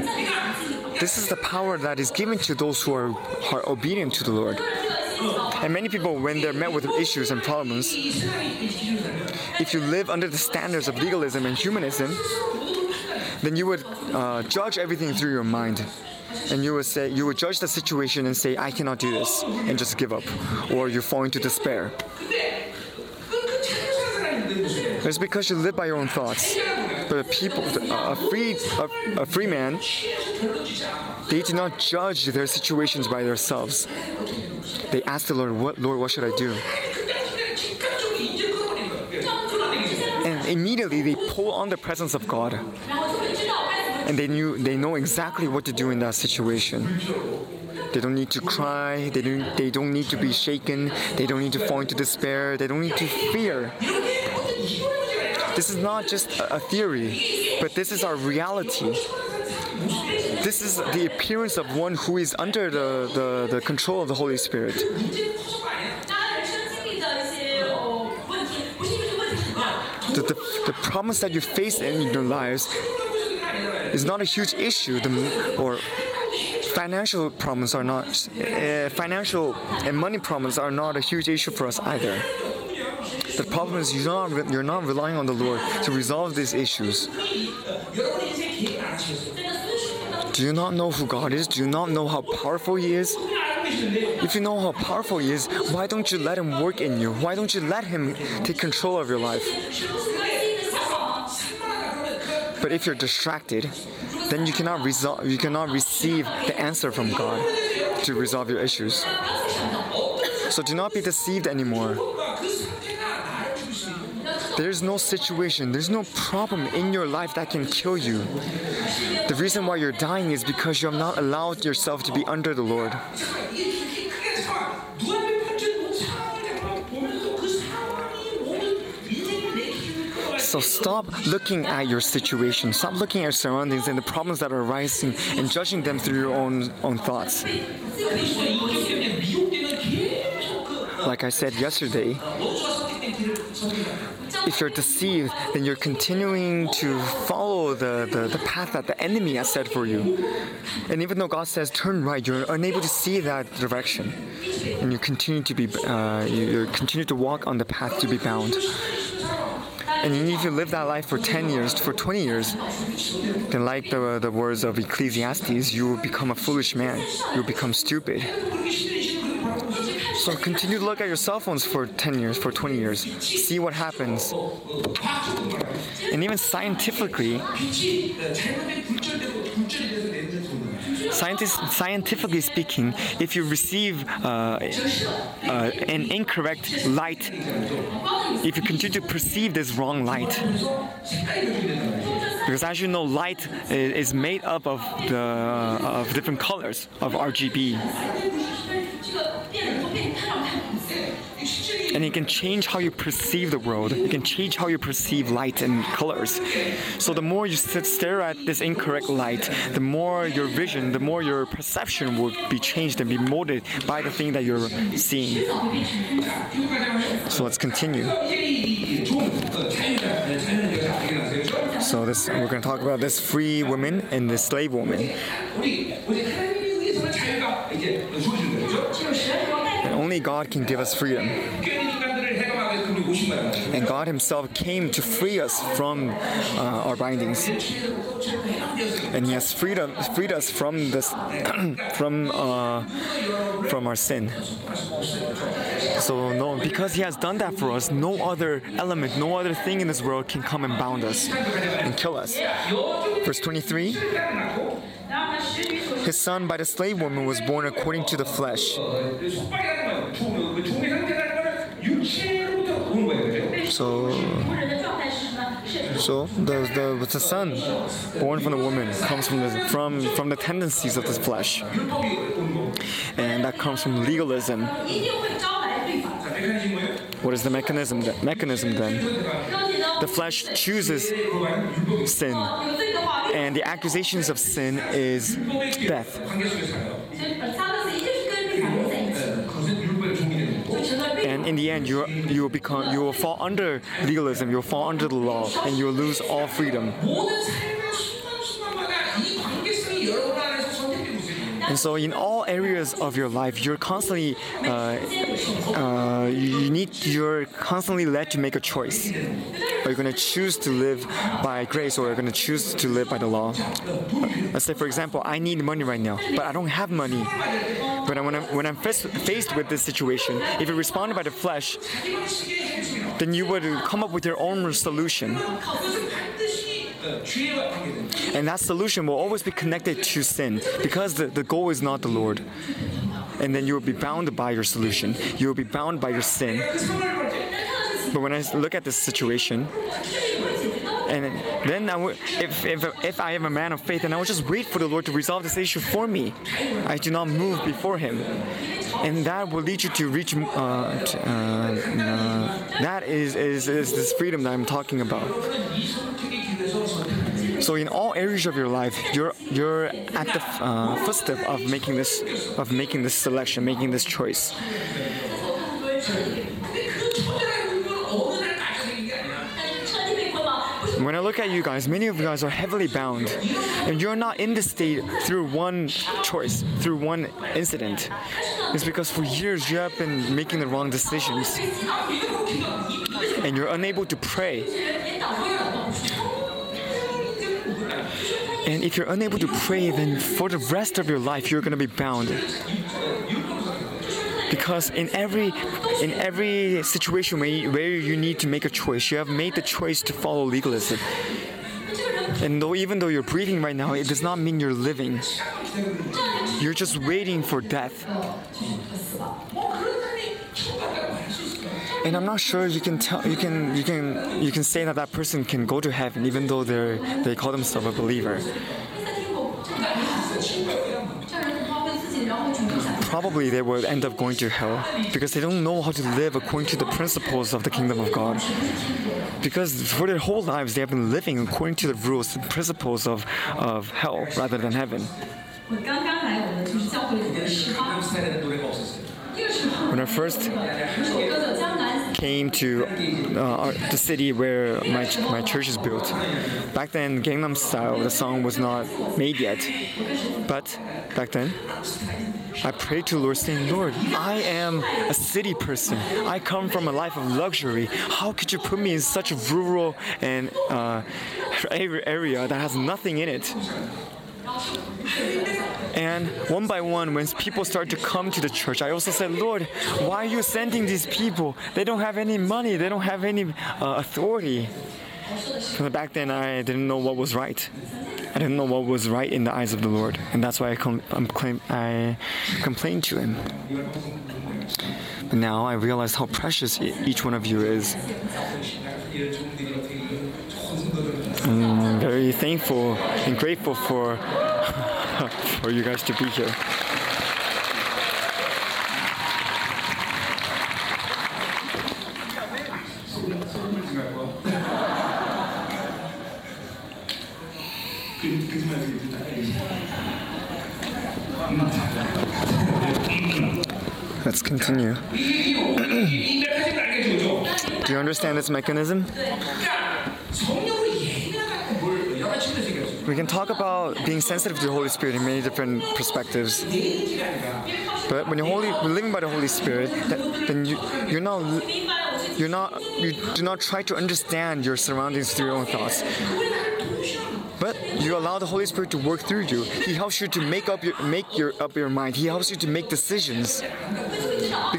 This is the power that is given to those who are, are obedient to the Lord. And many people, when they're met with issues and problems, if you live under the standards of legalism and humanism, then you would uh, judge everything through your mind and you would say you would judge the situation and say i cannot do this and just give up or you fall into despair. It's because you live by your own thoughts. But a people a free a, a free man they do not judge their situations by themselves. They ask the lord what lord what should i do? And immediately they pull on the presence of god and they knew they know exactly what to do in that situation. They don't need to cry. They don't. They don't need to be shaken. They don't need to fall into despair. They don't need to fear. This is not just a theory, but this is our reality. This is the appearance of one who is under the, the, the control of the Holy Spirit. The, the, the problems that you face in your lives it's not a huge issue. The, or financial problems are not uh, financial and money problems are not a huge issue for us either. The problem is you're not you're not relying on the Lord to resolve these issues. Do you not know who God is? Do you not know how powerful He is? If you know how powerful He is, why don't you let Him work in you? Why don't you let Him take control of your life? But if you're distracted, then you cannot resolve you cannot receive the answer from God to resolve your issues. So do not be deceived anymore. There's no situation, there's no problem in your life that can kill you. The reason why you're dying is because you have not allowed yourself to be under the Lord. So stop looking at your situation, stop looking at your surroundings and the problems that are arising and judging them through your own own thoughts. Like I said yesterday, if you're deceived, then you're continuing to follow the, the, the, path that the enemy has set for you. And even though God says turn right, you're unable to see that direction, and you continue to be uh, you, you continue to walk on the path to be bound. And you if you live that life for 10 years, for 20 years, then like the, the words of Ecclesiastes, you will become a foolish man. You'll become stupid. So continue to look at your cell phones for 10 years, for 20 years. See what happens. And even scientifically, scientifically speaking, if you receive uh, uh, an incorrect light, if you continue to perceive this wrong light, because as you know, light is made up of the of different colors of RGB, and it can change how you perceive the world. It can change how you perceive light and colors. So the more you stare at this incorrect light, the more your vision, the more your perception will be changed and be molded by the thing that you're seeing. So let's continue. So this we're going to talk about this free woman and this slave woman. God can give us freedom. And God Himself came to free us from uh, our bindings. And He has freedom, freed us from this, from uh, from our sin. So no, because He has done that for us, no other element, no other thing in this world can come and bound us and kill us. Verse 23. His son by the slave woman was born according to the flesh. So, so the, the, the son born from the woman comes from the, from, from the tendencies of the flesh. And that comes from legalism. What is the mechanism? The mechanism then?
The
flesh chooses sin, and the accusations of sin is death. End, you you will become you will fall under legalism. You will fall under the law, and you will lose all freedom. And so, in all areas of your life, you're constantly, uh, uh, you need, you're constantly led to make a choice. Are you going to choose to live by grace or are you going to choose to live by the law? Let's say, for example, I need money right now, but I don't have money. But when I'm, when I'm faced faced with this situation, if you respond by the flesh, then you would come up with your own solution. And that solution will always be connected to sin because the, the goal is not the Lord. And then you will be bound by your solution, you will be bound by your sin. But when I look at this situation, and then I would, if, if, if I am a man of faith, and I will just wait for the Lord to resolve this issue for me. I do not move before Him. And that will lead you to reach. Uh, to, uh, uh, that is, is, is this freedom that I'm talking about. So in all areas of your life, you're you're at the uh, first step of making this of making this selection, making this choice. When I look at you guys, many of you guys are heavily bound, and you're not in this state through one choice, through one incident. It's because for years you have been making the wrong decisions, and you're unable to pray and if you're unable to pray, then for the rest of your life you're gonna be bound. Because in every in every situation where you, where you need to make a choice, you have made the choice to follow legalism. And though even though you're breathing right now, it does not mean you're living. You're just waiting for death and I'm not sure you can tell you can you can you can say that that person can go to heaven even though they they call themselves a believer. Probably they will end up going to hell because they don't know how to live according to the principles of the kingdom of God. Because for their whole lives they have been living according to the rules and principles of, of hell rather than heaven when I first came to uh, uh the city where my, my church is built, back then Gangnam Style, the song was not made yet. But back then, I prayed to Lord, saying, Lord, I am a city person. I come from a life of luxury. How could you put me in such a rural and uh, area that has nothing in it? And one by one, when people start to come to the church, I also said, Lord, why are you sending these people? They don't have any money, they don't have any uh, authority. Back then, I didn't know what was right. I didn't know what was right in the eyes of the Lord. And that's why I, com- I'm claim- I complained to Him. But now I realize how precious each one of you is. I'm very thankful and grateful for, for you guys to be here. Let's continue. Do you understand this mechanism? we can talk about being sensitive to the Holy Spirit in many different perspectives. But when you're holy, living by the Holy Spirit, that, then you, you're not you're not you do not try to understand your surroundings through your own thoughts. But you allow the Holy Spirit to work through you. He helps you to make up your make your up your mind. He helps you to make decisions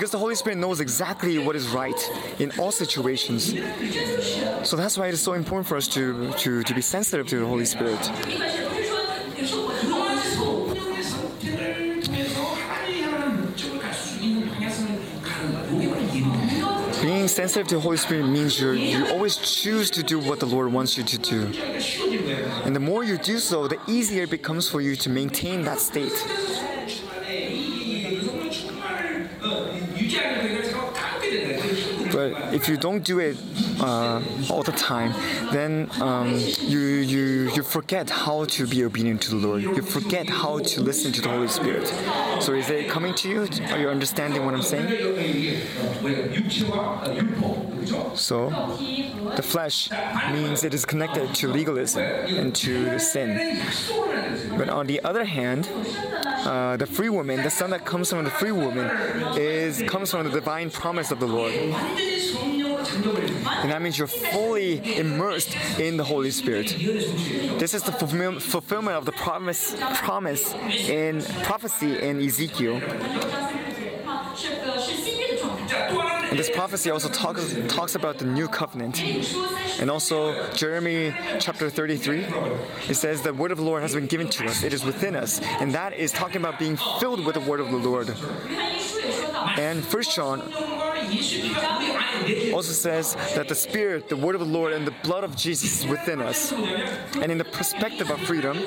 because the Holy Spirit knows exactly what is right in all situations. So that's why it is so important for us to, to, to be sensitive to the Holy Spirit. Being sensitive to the Holy Spirit means you you always choose to do what the Lord wants you to do. And the more you do so, the easier it becomes for you to maintain that state. But if you don't do it uh, all the time, then um, you, you, you forget how to be obedient to the Lord. You forget how to listen to the Holy Spirit. So is it coming to you? Are you understanding what I'm saying? So the flesh means it is connected to legalism and to sin. But on the other hand, uh, the free woman, the son that comes from the free woman, is comes from the divine promise of the Lord. And that means you're fully immersed in the Holy Spirit. This is the fulfillment of the promise, promise in prophecy in Ezekiel. And this prophecy also talks, talks about the new covenant. And also, Jeremy chapter 33, it says, The word of the Lord has been given to us, it is within us. And that is talking about being filled with the word of the Lord. And First John also says that the Spirit, the Word of the Lord, and the blood of Jesus is within us. And in the perspective of freedom,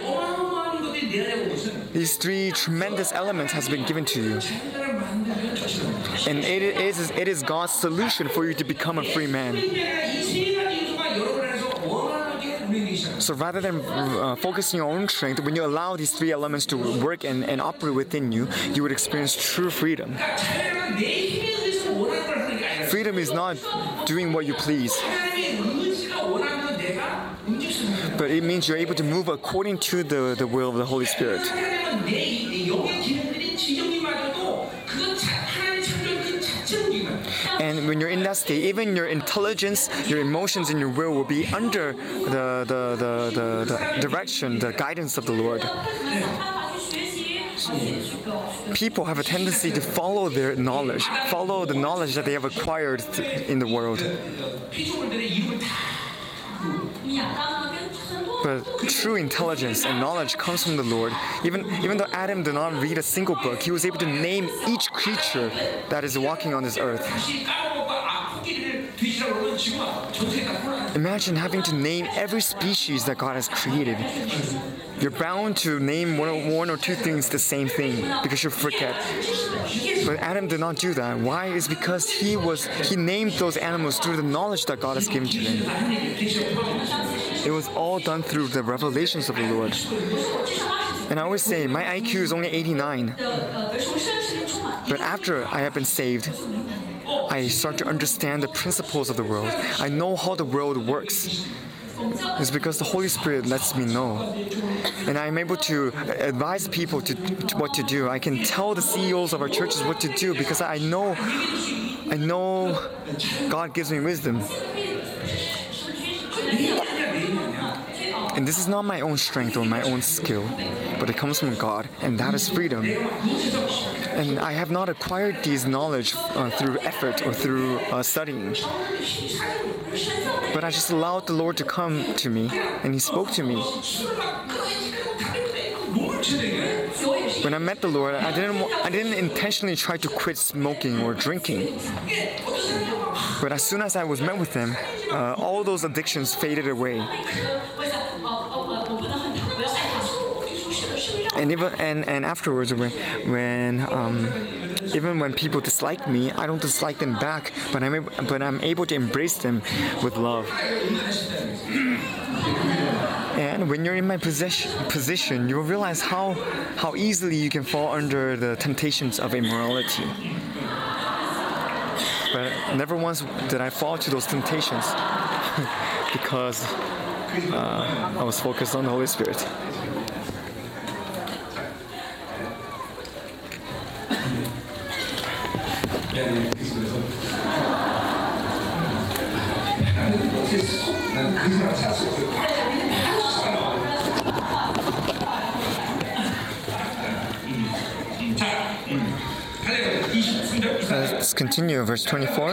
these three tremendous elements has been given to you. And it is, it is God's solution for you to become a free man. So rather than uh, focusing on your own strength, when you allow these three elements to work and, and operate within you, you would experience true freedom is not doing what you please. But it means you're able to move according to the, the will of the Holy Spirit. And when you're in that state, even your intelligence, your emotions, and your will will be under the, the, the, the, the direction, the guidance of the Lord people have a tendency to follow their knowledge, follow the knowledge that they have acquired in the world. But true intelligence and knowledge comes from the Lord. Even, even though Adam did not read a single book, he was able to name each creature that is walking on this earth. Imagine having to name every species that God has created. You're bound to name one or, one or two things the same thing because you forget. But Adam did not do that. Why? Is because he was he named those animals through the knowledge that God has given to him. It was all done through the revelations of the Lord. And I always say my IQ is only 89. But after I have been saved, I start to understand the principles of the world. I know how the world works. It's because the Holy Spirit lets me know. And I'm able to advise people to, to what to do. I can tell the CEOs of our churches what to do because I know I know God gives me wisdom. And this is not my own strength or my own skill, but it comes from God, and that is freedom and I have not acquired these knowledge uh, through effort or through uh, studying. But I just allowed the Lord to come to me, and He spoke to me. When I met the Lord, I didn't I didn't intentionally try to quit smoking or drinking. But as soon as I was met with Him, uh, all those addictions faded away. And even and, and afterwards, when when um, even when people dislike me, I don't dislike them back, but I'm able, but I'm able to embrace them with love. And when you're in my position, position, you will realize how how easily you can fall under the temptations of immorality. But never once did I fall to those temptations because uh, I was focused on the Holy Spirit. Continue, verse 24.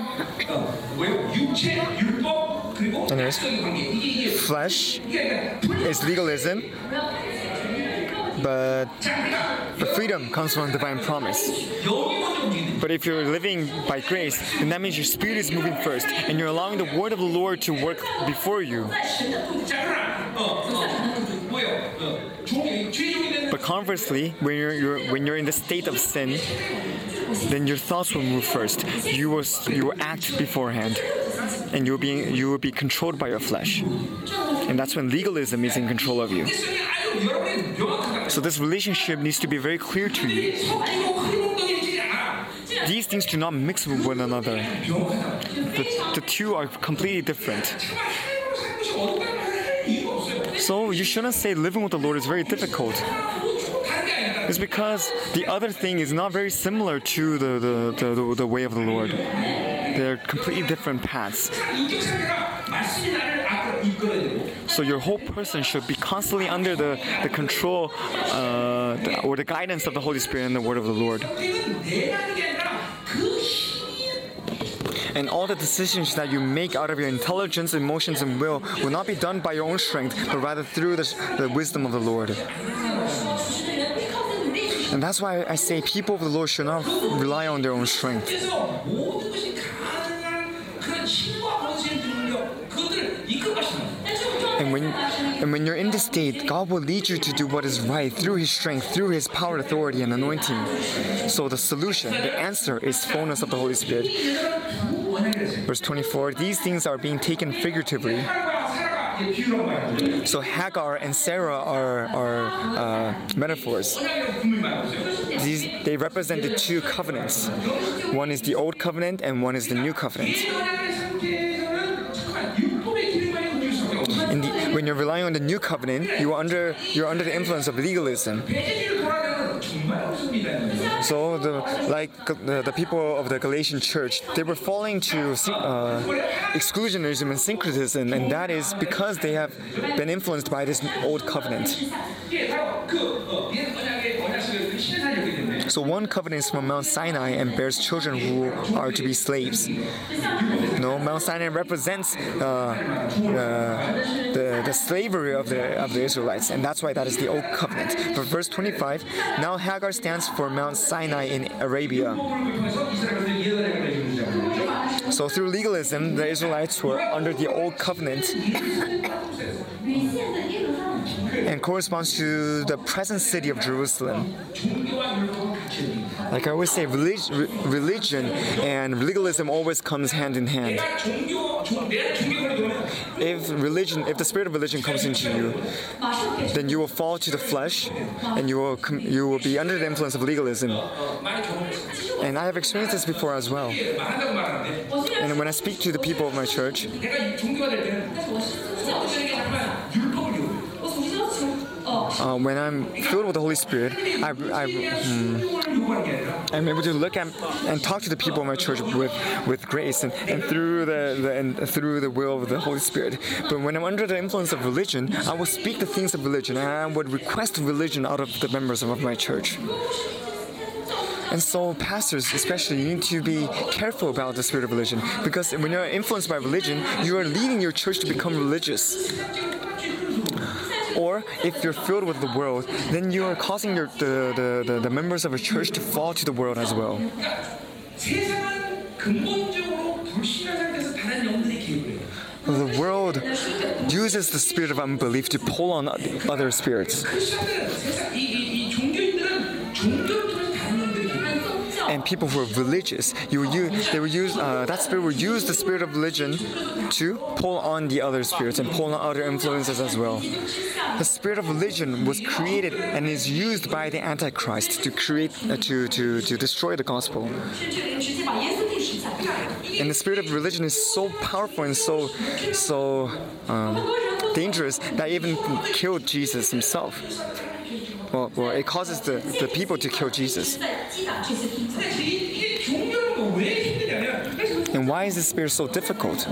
Anyways,
flesh is legalism, but the freedom comes from divine promise. But if you're living by grace, then that means your spirit is moving first, and you're allowing the word of the Lord to work before you. But conversely, when you're, you're when you're in the state of sin, then your thoughts will move first. You will you will act beforehand, and you'll be you will be controlled by your flesh, and that's when legalism is in control of you. So this relationship needs to be very clear to you. These things do not mix with one another. The, the two are completely different. So you shouldn't say living with the Lord is very difficult is because the other thing is not very similar to the, the, the, the, the way of the Lord. They're completely different paths. So your whole person should be constantly under the, the control uh, the, or the guidance of the Holy Spirit and the Word of the Lord. And all the decisions that you make out of your intelligence, emotions, and will will not be done by your own strength, but rather through the, the wisdom of the Lord. And that's why I say people of the Lord should not rely on their own strength. And when, and when you're in this state, God will lead you to do what is right through His strength, through His power, authority, and anointing. So the solution, the answer is fullness of the Holy Spirit. Verse 24 These things are being taken figuratively. So Hagar and Sarah are, are uh, metaphors. These, they represent the two covenants. One is the old covenant and one is the new covenant. The, when you're relying on the new covenant, you're under, you're under the influence of legalism. So the like the, people of the Galatian church, they were falling to uh, exclusionism and syncretism, and that is because they have been influenced by this old covenant. So one covenant is from Mount Sinai and bears children who are to be slaves. No, Mount Sinai represents uh, the, the, the slavery of the of the Israelites, and that's why that is the old covenant. But verse 25, now Hagar stands for Mount Sinai in Arabia. So through legalism, the Israelites were under the old covenant and corresponds to the present city of Jerusalem. Like I always say, religion, religion and legalism always comes hand in hand. If religion, if the spirit of religion comes into you, then you will fall to the flesh, and you will you will be under the influence of legalism. And I have experienced this before as well. And when I speak to the people of my church, uh, when I'm filled with the Holy Spirit, I, I,
mm,
I'm able to look at and talk to the people in my church with, with grace and, and through the, the and through the will of the Holy Spirit. But when I'm under the influence of religion, I will speak the things of religion and I would request religion out of the members of my church. And so, pastors especially, you need to be careful about the spirit of religion because when you're influenced by religion, you are leading your church to become religious. Or if you're filled with the world, then you are causing your, the, the, the members of a church to fall to the world as well. The world uses the spirit of unbelief to pull on other spirits and people who were religious. You were use, they were used, uh, that spirit would use the spirit of religion to pull on the other spirits and pull on other influences as well. The spirit of religion was created and is used by the Antichrist to create, uh, to, to, to destroy the gospel. And the spirit of religion is so powerful and so, so um, dangerous that even killed Jesus himself well, well it causes the, the people to kill Jesus. And why is the spirit so difficult?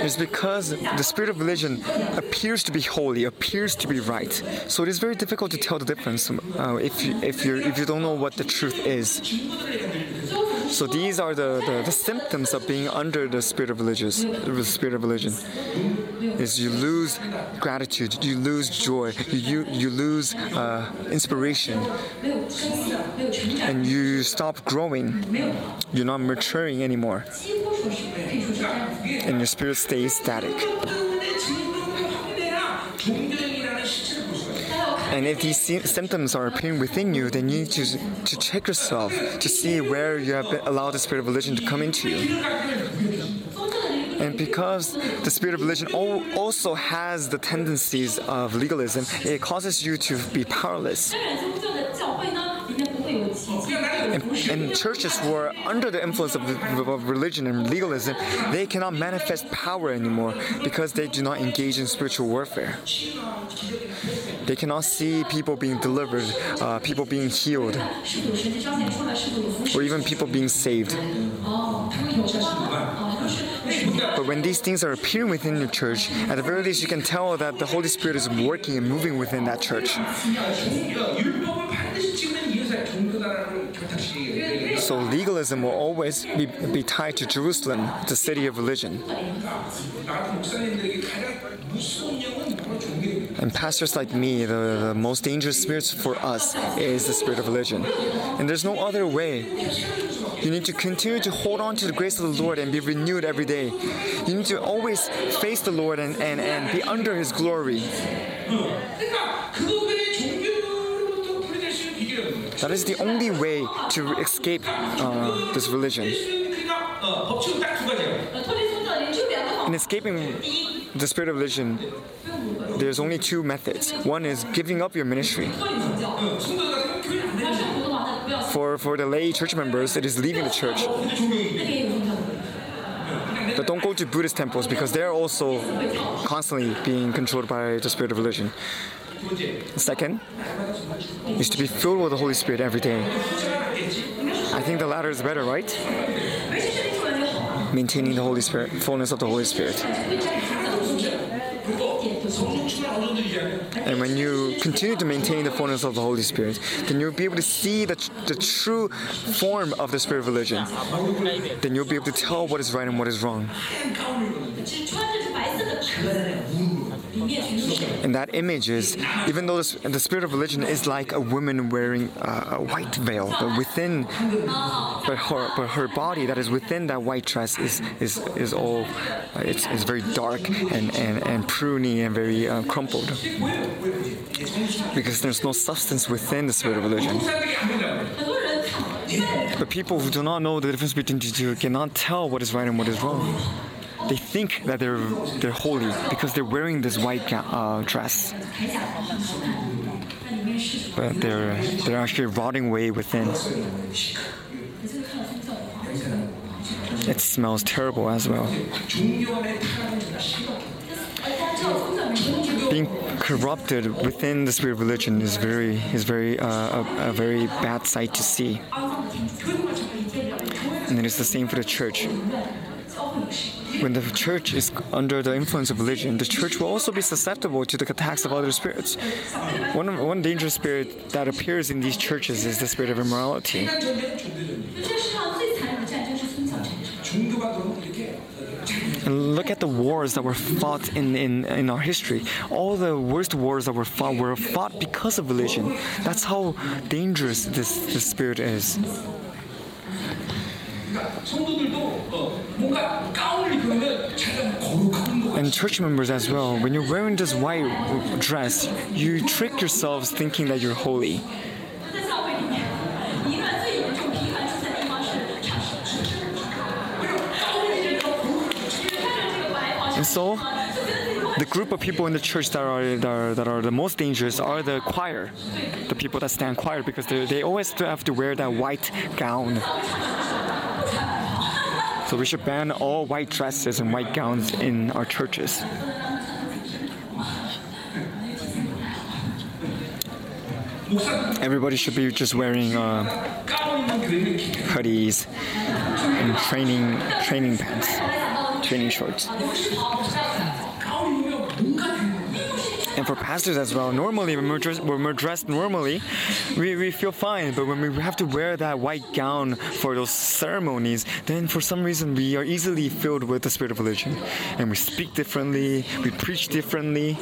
It's because the spirit of religion appears to be holy, appears to be right. So it is very difficult to tell the difference uh, if you, if you if you don't know what the truth is. So these are the, the, the symptoms of being under the spirit of religious, the spirit of religion is you lose gratitude, you lose joy, you, you lose uh, inspiration, and you stop growing. You're not maturing anymore, and your spirit stays static. And if these symptoms are appearing within you, then you need to, to check yourself to see where you have allowed the spirit of religion to come into you. And because the spirit of religion also has the tendencies of legalism, it causes you to be powerless. And, and, churches who are under the influence of, of, religion and legalism, they cannot manifest power anymore because they do not engage in spiritual warfare. They cannot see people being delivered, uh, people being healed, or even people being saved. But when these things are appearing within your church, at the very least, you can tell that the Holy Spirit is working and moving within that church. So legalism will always be, be tied to Jerusalem, the city of religion. And pastors like me, the, the most dangerous spirits for us is the spirit of religion. And there's no other way. You need to continue to hold on to the grace of the Lord and be renewed every day. You need to always face the Lord and, and, and be under His glory. That is the only way to escape uh, this religion. In escaping the spirit of religion, there's only two methods. One is giving up your ministry. For, for the lay church members, it is leaving the church. But don't go to Buddhist temples because they're also constantly being controlled by the spirit of religion. Second is to be filled with the Holy Spirit every day. I think the latter is better, right? Maintaining the Holy Spirit, fullness of the Holy Spirit. And when you continue to maintain the fullness of the Holy Spirit, then you'll be able to see the, the true form of the spirit of religion. Then you'll be able to tell what is right and what is wrong. And that image is, even though this, the spirit of religion is like a woman wearing uh, a white veil, but within, but her, but her body that is within that white dress is is is all, uh, it's, it's very dark and and and pruny and very uh, crumpled, because there's no substance within the spirit of religion. But people who do not know the difference between the two cannot tell what is right and what is wrong they think that they're they're holy because they're wearing this white uh, dress. But they're they're actually rotting away within. It smells terrible as well. Being corrupted within the spirit of religion is very is very uh, a, a very bad sight to see. And it is the same for the church when the church is under the influence of religion, the church will also be susceptible to the attacks of other spirits. One, one dangerous spirit that appears in these churches is the spirit of immorality. Look at the wars that were fought in, in, in our history. All the worst wars that were fought were fought because of religion. That's how dangerous this, this spirit is. And church members as well, when you're wearing this white dress, you trick yourselves thinking that you're holy. And so, the group of people in the church that are, that are, that are the most dangerous are the choir, the people that stand choir, because they, they always have to wear that white gown. So we should ban all white dresses and white gowns in our churches. Everybody should be just wearing uh, hoodies and training training pants, training shorts. And for pastors as well, normally when we're, dressed, when we're dressed normally, we, we feel fine. But when we have to wear that white gown for those ceremonies, then for some reason we are easily filled with the spirit of religion. And we speak differently, we preach differently.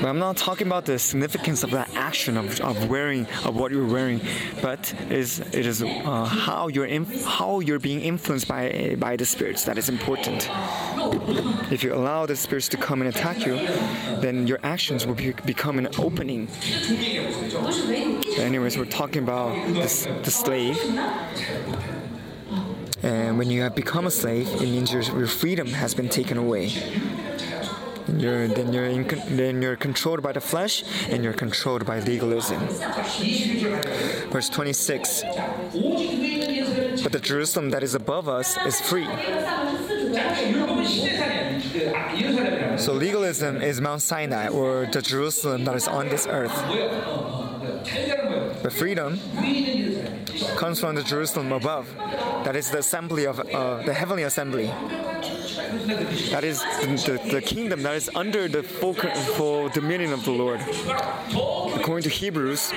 But I'm not talking about the significance of that action of, of wearing of what you're wearing, but is it is uh, how you're inf- how you're being influenced by by the spirits that is important. If you allow the spirits to come and attack you, then your actions will be, become an opening. Anyways, we're talking about this, the slave. And when you have become a slave, it means your, your freedom has been taken away. You're, then you're in, then you're controlled by the flesh, and you're controlled by legalism. Verse 26. But the Jerusalem that is above us is free. So legalism is Mount Sinai, or the Jerusalem that is on this earth. But freedom comes from the Jerusalem above. That is the assembly of uh, the heavenly assembly. That is the, the, the kingdom that is under the full, full dominion of the Lord. According to Hebrews,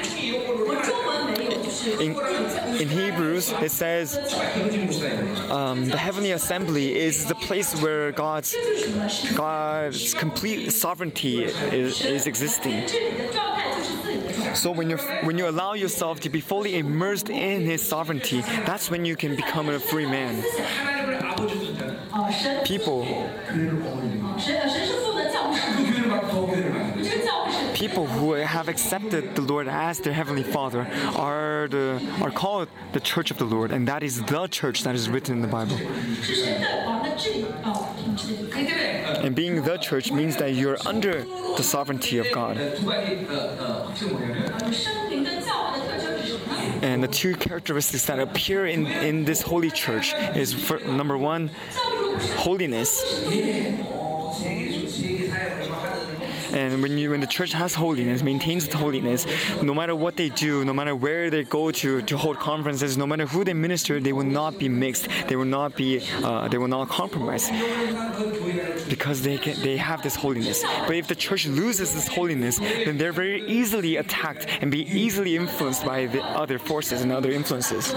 in, in Hebrews, it says um, the heavenly assembly is the place where God's God's complete sovereignty is, is existing. So when you when you allow yourself to be fully immersed in His sovereignty, that's when you can become a free man people. People who have accepted the Lord as their heavenly Father are the are called the church of the Lord and that is the church that is written in the Bible. And being the church means that you're under the sovereignty of God. And the two characteristics that appear in, in this holy church is for, number one holiness. And when you when the church has holiness, maintains its holiness, no matter what they do, no matter where they go to to hold conferences, no matter who they minister, they will not be mixed. They will not be uh, they will not compromise because they can, they have this holiness. But if the church loses this holiness, then they're very easily attacked and be easily influenced by the other forces and other influences.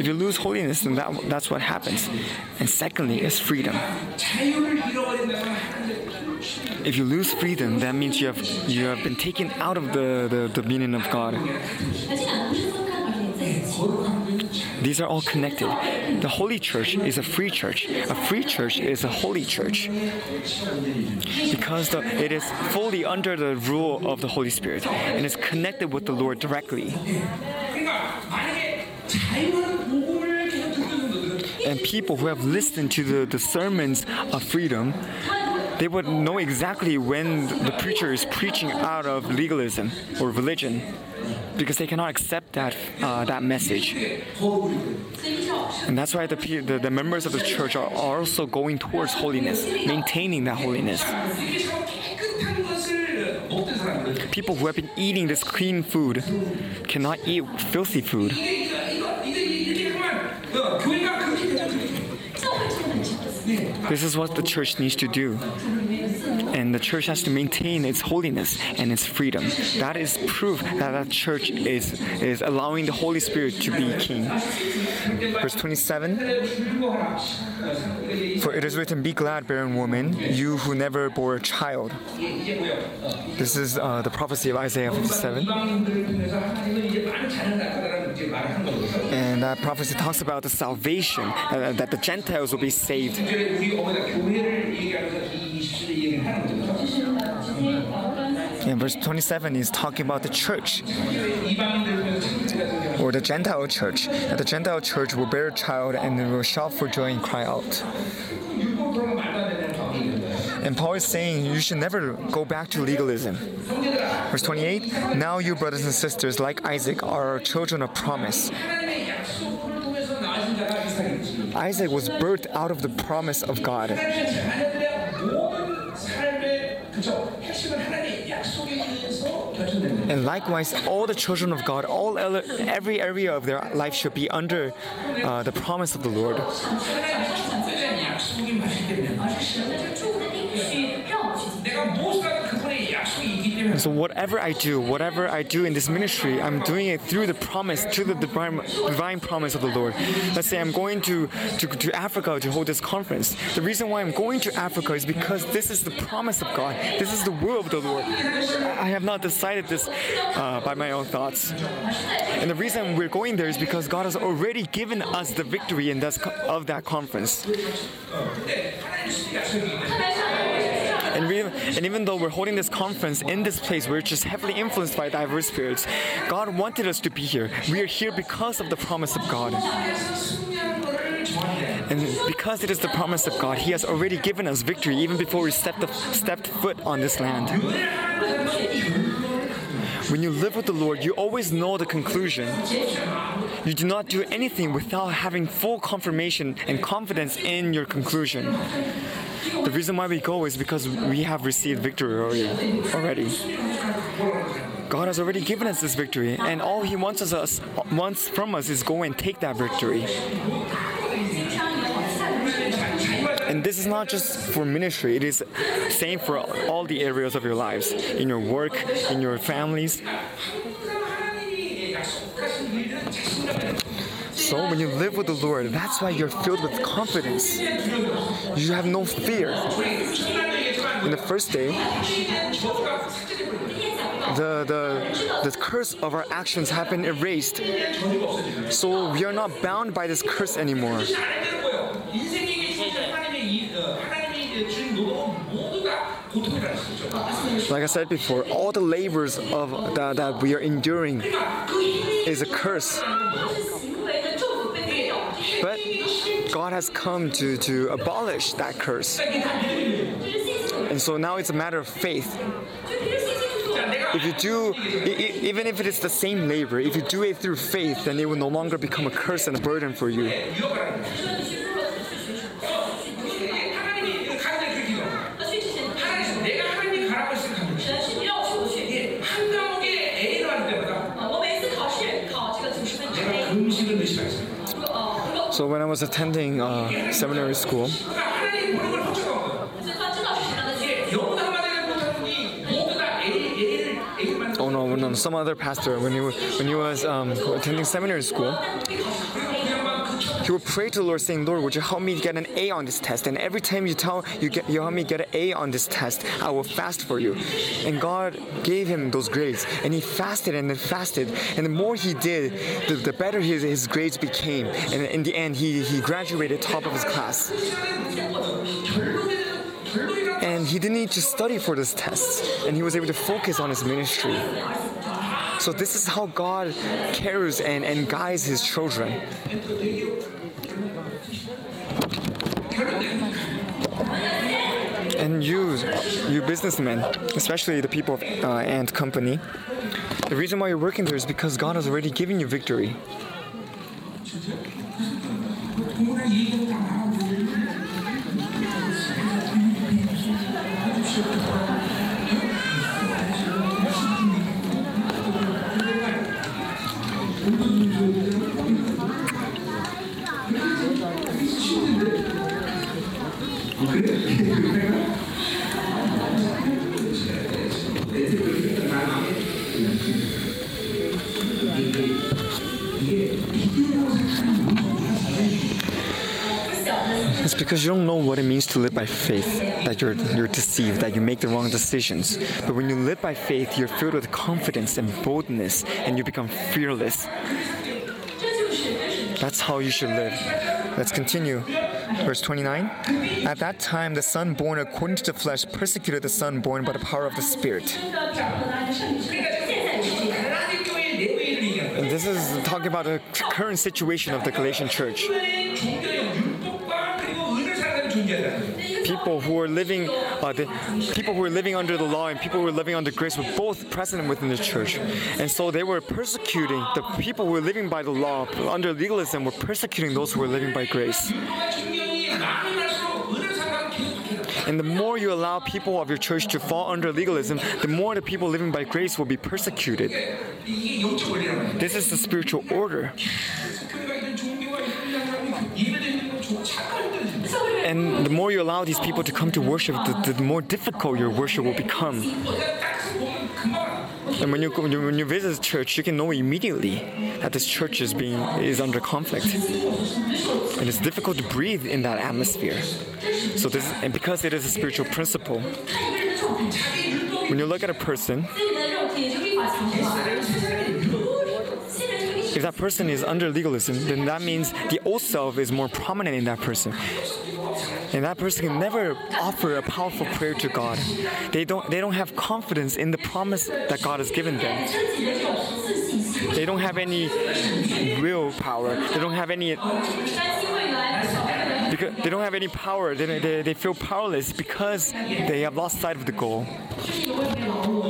If you lose holiness, then that, that's what happens. And secondly, is freedom. If you lose freedom, that means you have you have been taken out of the, the dominion of God. These are all connected. The Holy Church is a free church. A free church is a holy church because the, it is fully under the rule of the Holy Spirit and is connected with the Lord directly and people who have listened to the, the sermons of freedom, they would know exactly when the preacher is preaching out of legalism or religion because they cannot accept that uh, that message. And that's why the, the, the members of the church are also going towards holiness, maintaining that holiness. People who have been eating this clean food cannot eat filthy food. This is what the church needs to do and the church has to maintain its holiness and its freedom. That is proof that that church is is allowing the Holy Spirit to be king. Verse 27 For it is written, Be glad, barren woman, you who never bore a child. This is uh, the prophecy of Isaiah 57. And that prophecy talks about the salvation, uh, that the Gentiles will be saved. verse 27 is talking about the church or the Gentile church. That the Gentile church will bear a child and will shout for joy and cry out. And Paul is saying you should never go back to legalism. Verse 28 Now you, brothers and sisters, like Isaac, are children of promise. Isaac was birthed out of the promise of God. And likewise, all the children of God, all every area of their life should be under uh, the promise of the Lord. So whatever I do, whatever I do in this ministry, I'm doing it through the promise, through the divine, divine promise of the Lord. Let's say I'm going to, to, to Africa to hold this conference. The reason why I'm going to Africa is because this is the promise of God. This is the will of the Lord. I have not decided this uh, by my own thoughts. And the reason we're going there is because God has already given us the victory in this, of that conference. And, we, and even though we're holding this conference in this place, we're just heavily influenced by diverse spirits. God wanted us to be here. We are here because of the promise of God. And because it is the promise of God, He has already given us victory even before we stepped, stepped foot on this land. When you live with the Lord, you always know the conclusion. You do not do anything without having full confirmation and confidence in your conclusion. The reason why we go is because we have received victory already. God has already given us this victory, and all He wants us wants from us is go and take that victory. And this is not just for ministry, it is same for all the areas of your lives, in your work, in your families. So when you live with the Lord, that's why you're filled with confidence. You have no fear. In the first day, the, the, the curse of our actions have been erased. So we are not bound by this curse anymore. Like I said before, all the labors of that, that we are enduring is a curse. But God has come to, to abolish that curse. And so now it's a matter of faith. If you do, even if it is the same labor, if you do it through faith, then it will no longer become a curse and a burden for you. Was attending uh, seminary school, oh no, no, some other pastor when he when he was um, attending seminary school, would pray to the Lord, saying, "Lord, would you help me get an A on this test?" And every time you tell you get you help me get an A on this test, I will fast for you. And God gave him those grades, and he fasted and then fasted, and the more he did, the, the better his, his grades became. And in the end, he he graduated top of his class. And he didn't need to study for this test, and he was able to focus on his ministry. So this is how God cares and, and guides his children. You, you businessmen, especially the people of uh, Ant Company, the reason why you're working there is because God has already given you victory. Because you don't know what it means to live by faith that you're you're deceived, that you make the wrong decisions. But when you live by faith, you're filled with confidence and boldness, and you become fearless. That's how you should live. Let's continue. Verse 29. At that time, the son born according to the flesh persecuted the son born by the power of the Spirit. This is talking about the current situation of the Galatian church. People who are living, uh, the people who are living under the law and people who are living under grace were both present within the church, and so they were persecuting the people who were living by the law under legalism were persecuting those who were living by grace. And the more you allow people of your church to fall under legalism, the more the people living by grace will be persecuted. This is the spiritual order. And the more you allow these people to come to worship, the, the more difficult your worship will become. And when you, when you visit a church, you can know immediately that this church is being is under conflict, and it's difficult to breathe in that atmosphere. So this and because it is a spiritual principle, when you look at a person, if that person is under legalism, then that means the old self is more prominent in that person and that person can never offer a powerful prayer to God. They don't they don't have confidence in the promise that God has given them. They don't have any willpower. They don't have any because they don't have any power. They, they, they feel powerless because they have lost sight of the goal.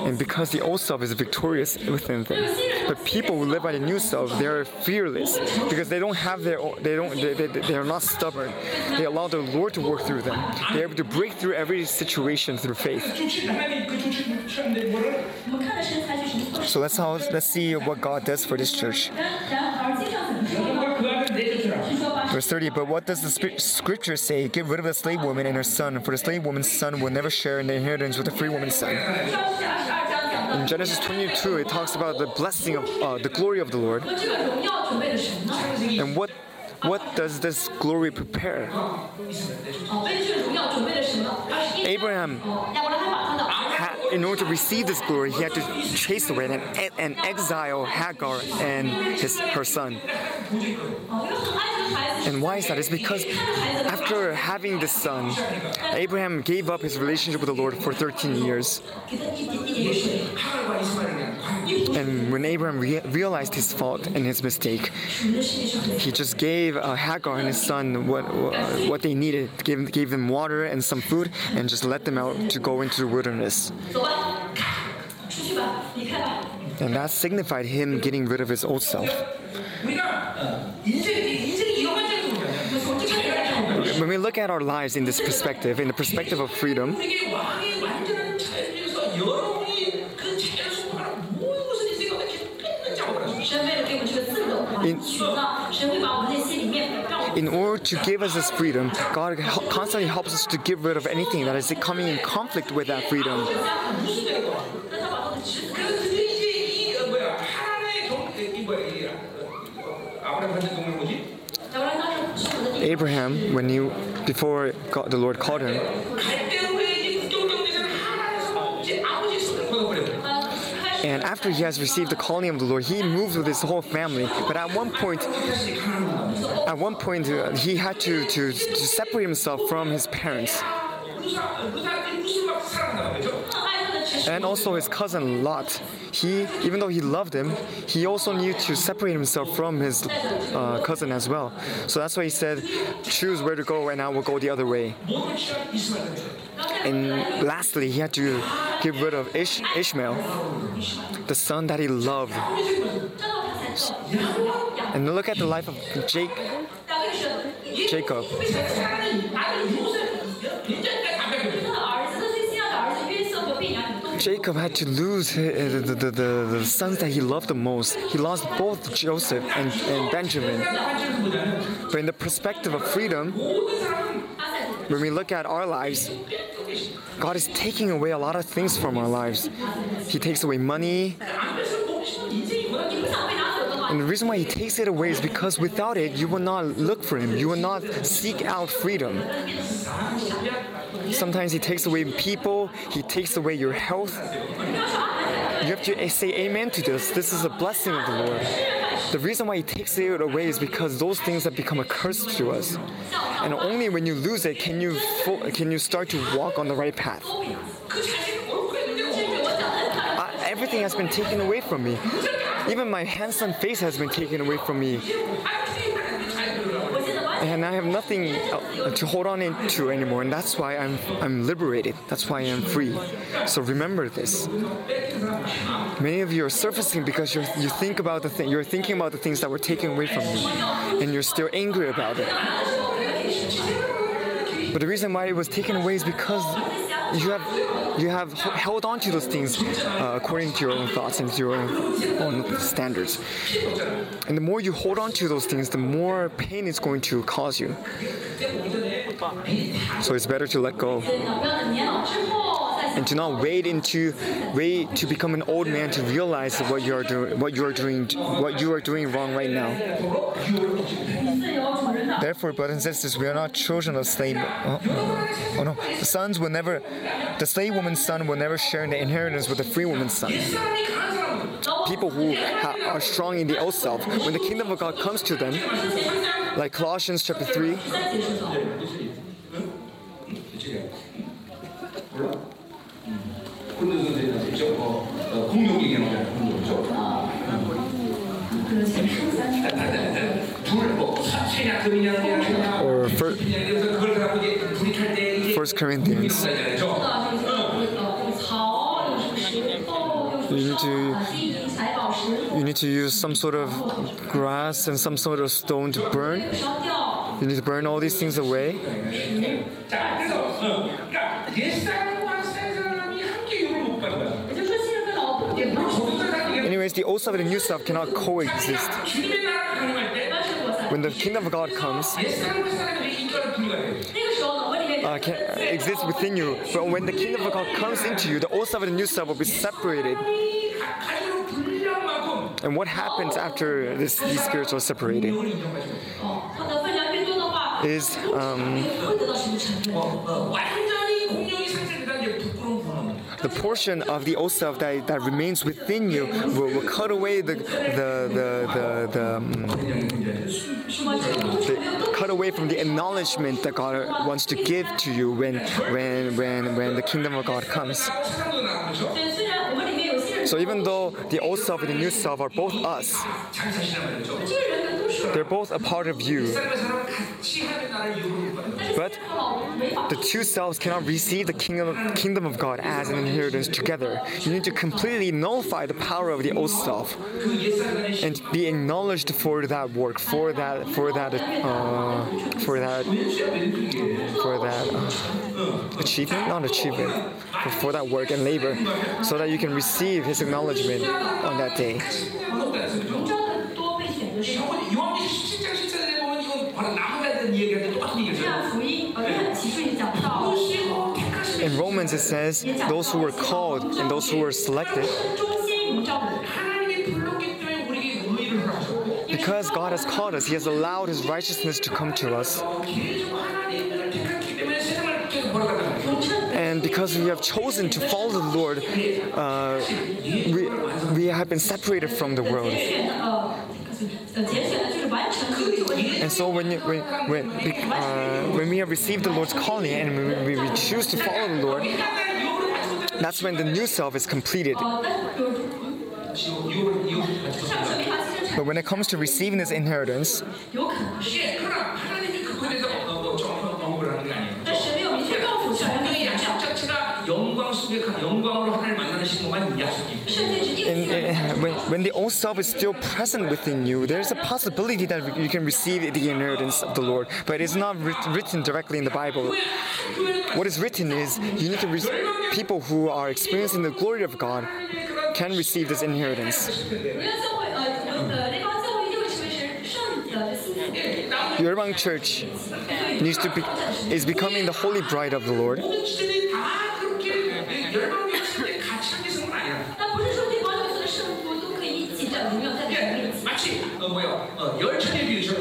And because the old self is victorious within them. But people who live by the new self, they are fearless because they don't have their own, they don't they, they, they are not stubborn. They allow the Lord to work through them. They're able to break through every situation through faith. So that's how let's see what God does for this church. Verse 30 But what does the scripture say? Get rid of the slave woman and her son, for the slave woman's son will never share in the inheritance with the free woman's son. In Genesis 22, it talks about the blessing of uh, the glory of the Lord. And what what does this glory prepare? Abraham in order to receive this glory, he had to chase away and, and exile Hagar and his, her son. And why is that? It's because after having this son, Abraham gave up his relationship with the Lord for 13 years. And when Abraham re- realized his fault and his mistake, he just gave uh, Hagar and his son what what they needed, gave, gave them water and some food, and just let them out to go into the wilderness. And that signified him getting rid of his old self. When we look at our lives in this perspective, in the perspective of freedom,
in,
in order to give us this freedom, God constantly helps us to get rid of anything that is coming in conflict with that freedom. Abraham, when you before God, the Lord called him, and after he has received the calling of the Lord, he moves with his whole family. But at one point, at one point uh, he had to, to, to separate himself from his parents. And also his cousin Lot. He, even though he loved him, he also knew to separate himself from his uh, cousin as well. So that's why he said, "Choose where to go, and I will go the other way." And lastly, he had to get rid of Ish- Ishmael, the son that he loved. And look at the life of Jake, Jacob. Jacob had to lose uh, the, the, the, the, sons that he loved the most. He lost both Joseph and, and Benjamin. But in the perspective of freedom, when we look at our lives, God is taking away a lot of things from our lives. He takes away money, and the reason why he takes it away is because without it, you will not look for him. You will not seek out freedom. Sometimes he takes away people, he takes away your health. You have to say amen to this. This is a blessing of the Lord. The reason why he takes it away is because those things have become a curse to us. And only when you lose it can you can you start to walk on the right path everything has been taken away from me. Even my handsome face has been taken away from me. And I have nothing to hold on into anymore, and that's why I'm I'm liberated. That's why I'm free. So remember this. Many of you are surfacing because you're, you think about the thing. You're thinking about the things that were taken away from you, and you're still angry about it. But the reason why it was taken away is because you have you have held on to those things uh, according to your own thoughts and your own standards. And the more you hold on to those things, the more pain it's going to cause you. So it's better to let go and to not wait into wait to become an old man to realize what you are doing what you are doing what you are doing wrong right now. Therefore, brothers and sisters, we are not children of slave. Oh, oh, oh no, the sons will never, the slave woman's son will never share in the inheritance with the free woman's son people who are strong in the old self, when the kingdom of God comes to them, like Colossians chapter 3, Corinthians.
You need to
you need to use some sort of grass and some sort of stone to burn. You need to burn all these things away. Anyways, the old stuff and the new stuff cannot coexist. When the kingdom of God comes, uh, can, exists within you. But when the kingdom of God comes into you, the old self and the new self will be separated. And what happens after this, these spirits are separated is um, the portion of the old self that, that remains within you will, will cut away the the the the, the, um, the, cut away from the acknowledgement that God wants to give to you when when when when the kingdom of God comes. So even though the old self and the new self are both us, they're both a part of you.
But
the two selves cannot receive the kingdom of, kingdom of God as an inheritance together. You need to completely nullify the power of the old self and be acknowledged for that work, for that, for that, uh, for that, for that uh, achievement, not achievement, but for that work and labor, so that you can receive His acknowledgement on that day. In Romans, it says, those who were called and those who were selected. Because God has called us, He has allowed His righteousness to come to us. And because we have chosen to follow the Lord, uh, we, we have been separated from the world. And so when when when uh, when we have received the Lord's calling and we, we choose to follow the Lord, that's when the new self is completed. But when it comes to receiving this inheritance,
and,
uh, when, when the old self is still present within you, there's a possibility that you can receive the inheritance of the Lord, but it's not written directly in the Bible. What is written is you need to people who are experiencing the glory of God can receive this inheritance.
Your
Urban Church needs to be, is becoming the holy bride of the Lord.
어, 열차의
비유죠.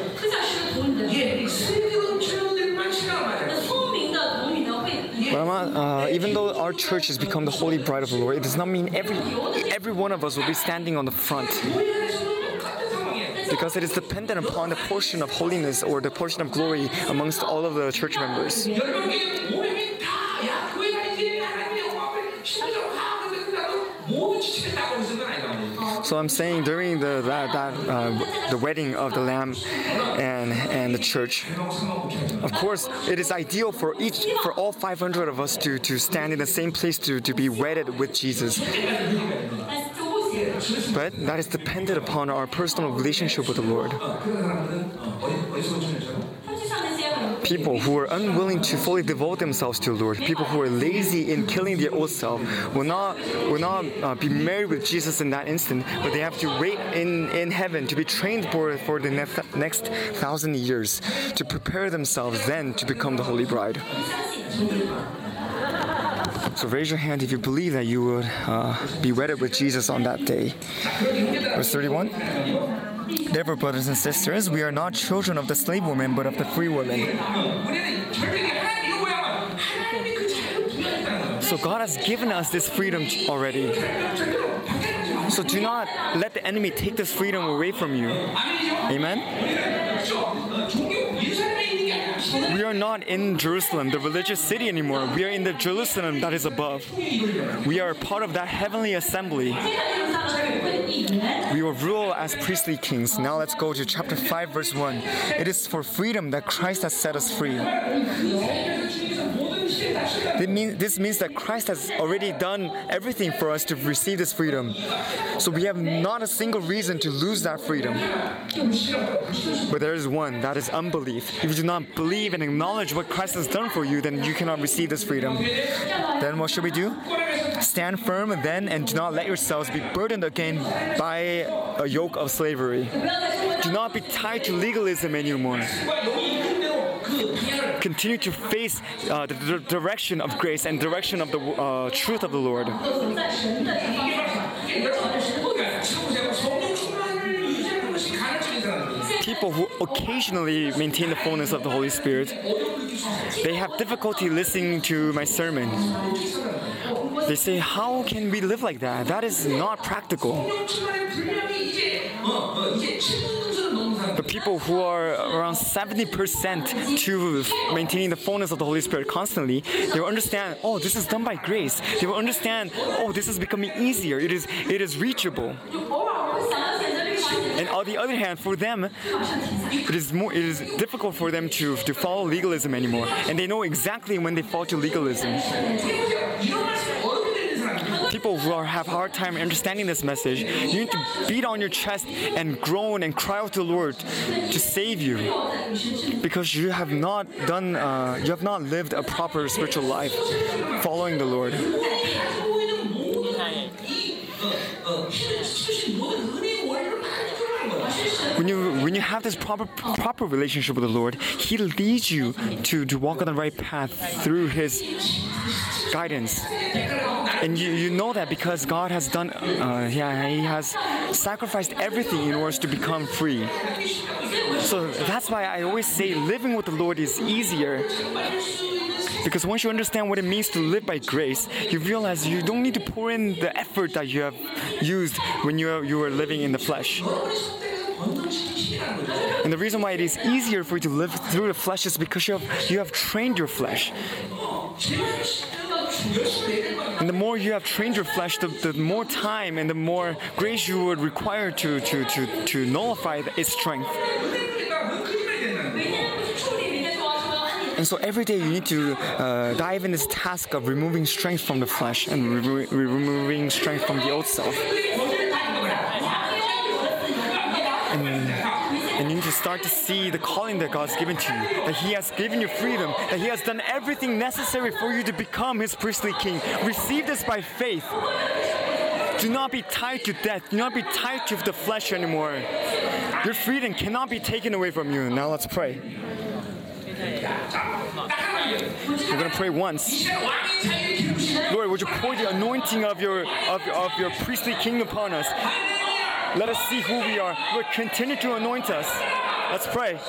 uh, even though our church has become the holy bride of the Lord, it does not mean every every one of us will be standing on the front. Because it is dependent upon the portion of holiness or the portion of glory amongst all of the church members. So I'm saying during the that, that uh, the wedding of the Lamb and and the church, of course, it is ideal for each for all 500 of us to to stand in the same place to to be wedded with Jesus. But that is dependent upon our personal relationship with the Lord. People who are unwilling to fully devote themselves to the Lord, people who are lazy in killing their old self, will not will not uh, be married with Jesus in that instant, but they have to wait in, in heaven to be trained for for the next, next thousand years to prepare themselves then to become the holy bride. So raise your hand if you believe that you would uh, be wedded with Jesus on that day. Verse 31. Therefore, brothers and sisters, we are not children of the slave woman, but of the free woman. So God has given us this freedom already. So do not let the enemy take this freedom away from you. Amen? We are not in Jerusalem, the religious city anymore. We are in the Jerusalem that is above. We are part of that heavenly assembly. We will rule as priestly kings. Now let's go to chapter 5, verse 1. It is for freedom that Christ has set us free. This means, that Christ has already done everything for us to receive this freedom. So we have not a single reason to lose that freedom. But there is one, that is unbelief. If you do not believe and acknowledge what Christ has done for you, then you cannot receive this freedom. Then what should we do? Stand firm then and do not let yourselves be burdened again by a yoke of slavery. Do not be tied to legalism anymore continue to face uh, the, direction of grace and direction of the uh, truth of the Lord. People who occasionally maintain the fullness of the Holy Spirit, they have difficulty listening to my sermon. They say, How can we live like that? That is not practical but people who are around 70% to maintaining the fullness of the Holy Spirit constantly, they will understand, oh, this is done by grace. They will understand, oh, this is becoming easier. It is, it is reachable. And on the other hand, for them, it is more it is difficult for them to, to follow legalism anymore. And they know exactly when they fall to legalism. People who are, have a hard time understanding this message, you need to beat on your chest and groan and cry out to the Lord to save you. Because you have not done uh, you have not lived a proper spiritual life following the Lord. You when you have this proper proper relationship with the Lord, He leads you to, to walk on the right path through His guidance. And you, you know that because God has done, uh, yeah, He has sacrificed everything in order to become free. So that's why I always say living with the Lord is easier. Because once you understand what it means to live by grace, you realize you don't need to pour in the effort that you have used when you you were living in the flesh. And the reason why it is easier for you to live through the flesh is because you have, you have trained your flesh. And the more you have trained your flesh, the, the more time and the more grace you would require to, to, to, to nullify its strength. And so every day you need to uh, dive in this task of removing strength from the flesh and re- re- removing strength from the old self. You start to see the calling that God's given to you, that He has given you freedom, that He has done everything necessary for you to become His priestly king. Receive this by faith. Do not be tied to death. Do not be tied to the flesh anymore. Your freedom cannot be taken away from you. Now let's pray. We're gonna pray once. Lord, would you pour the anointing of your of, of your priestly king upon us? Let us see who we are. Lord, continue to anoint us. Let's pray.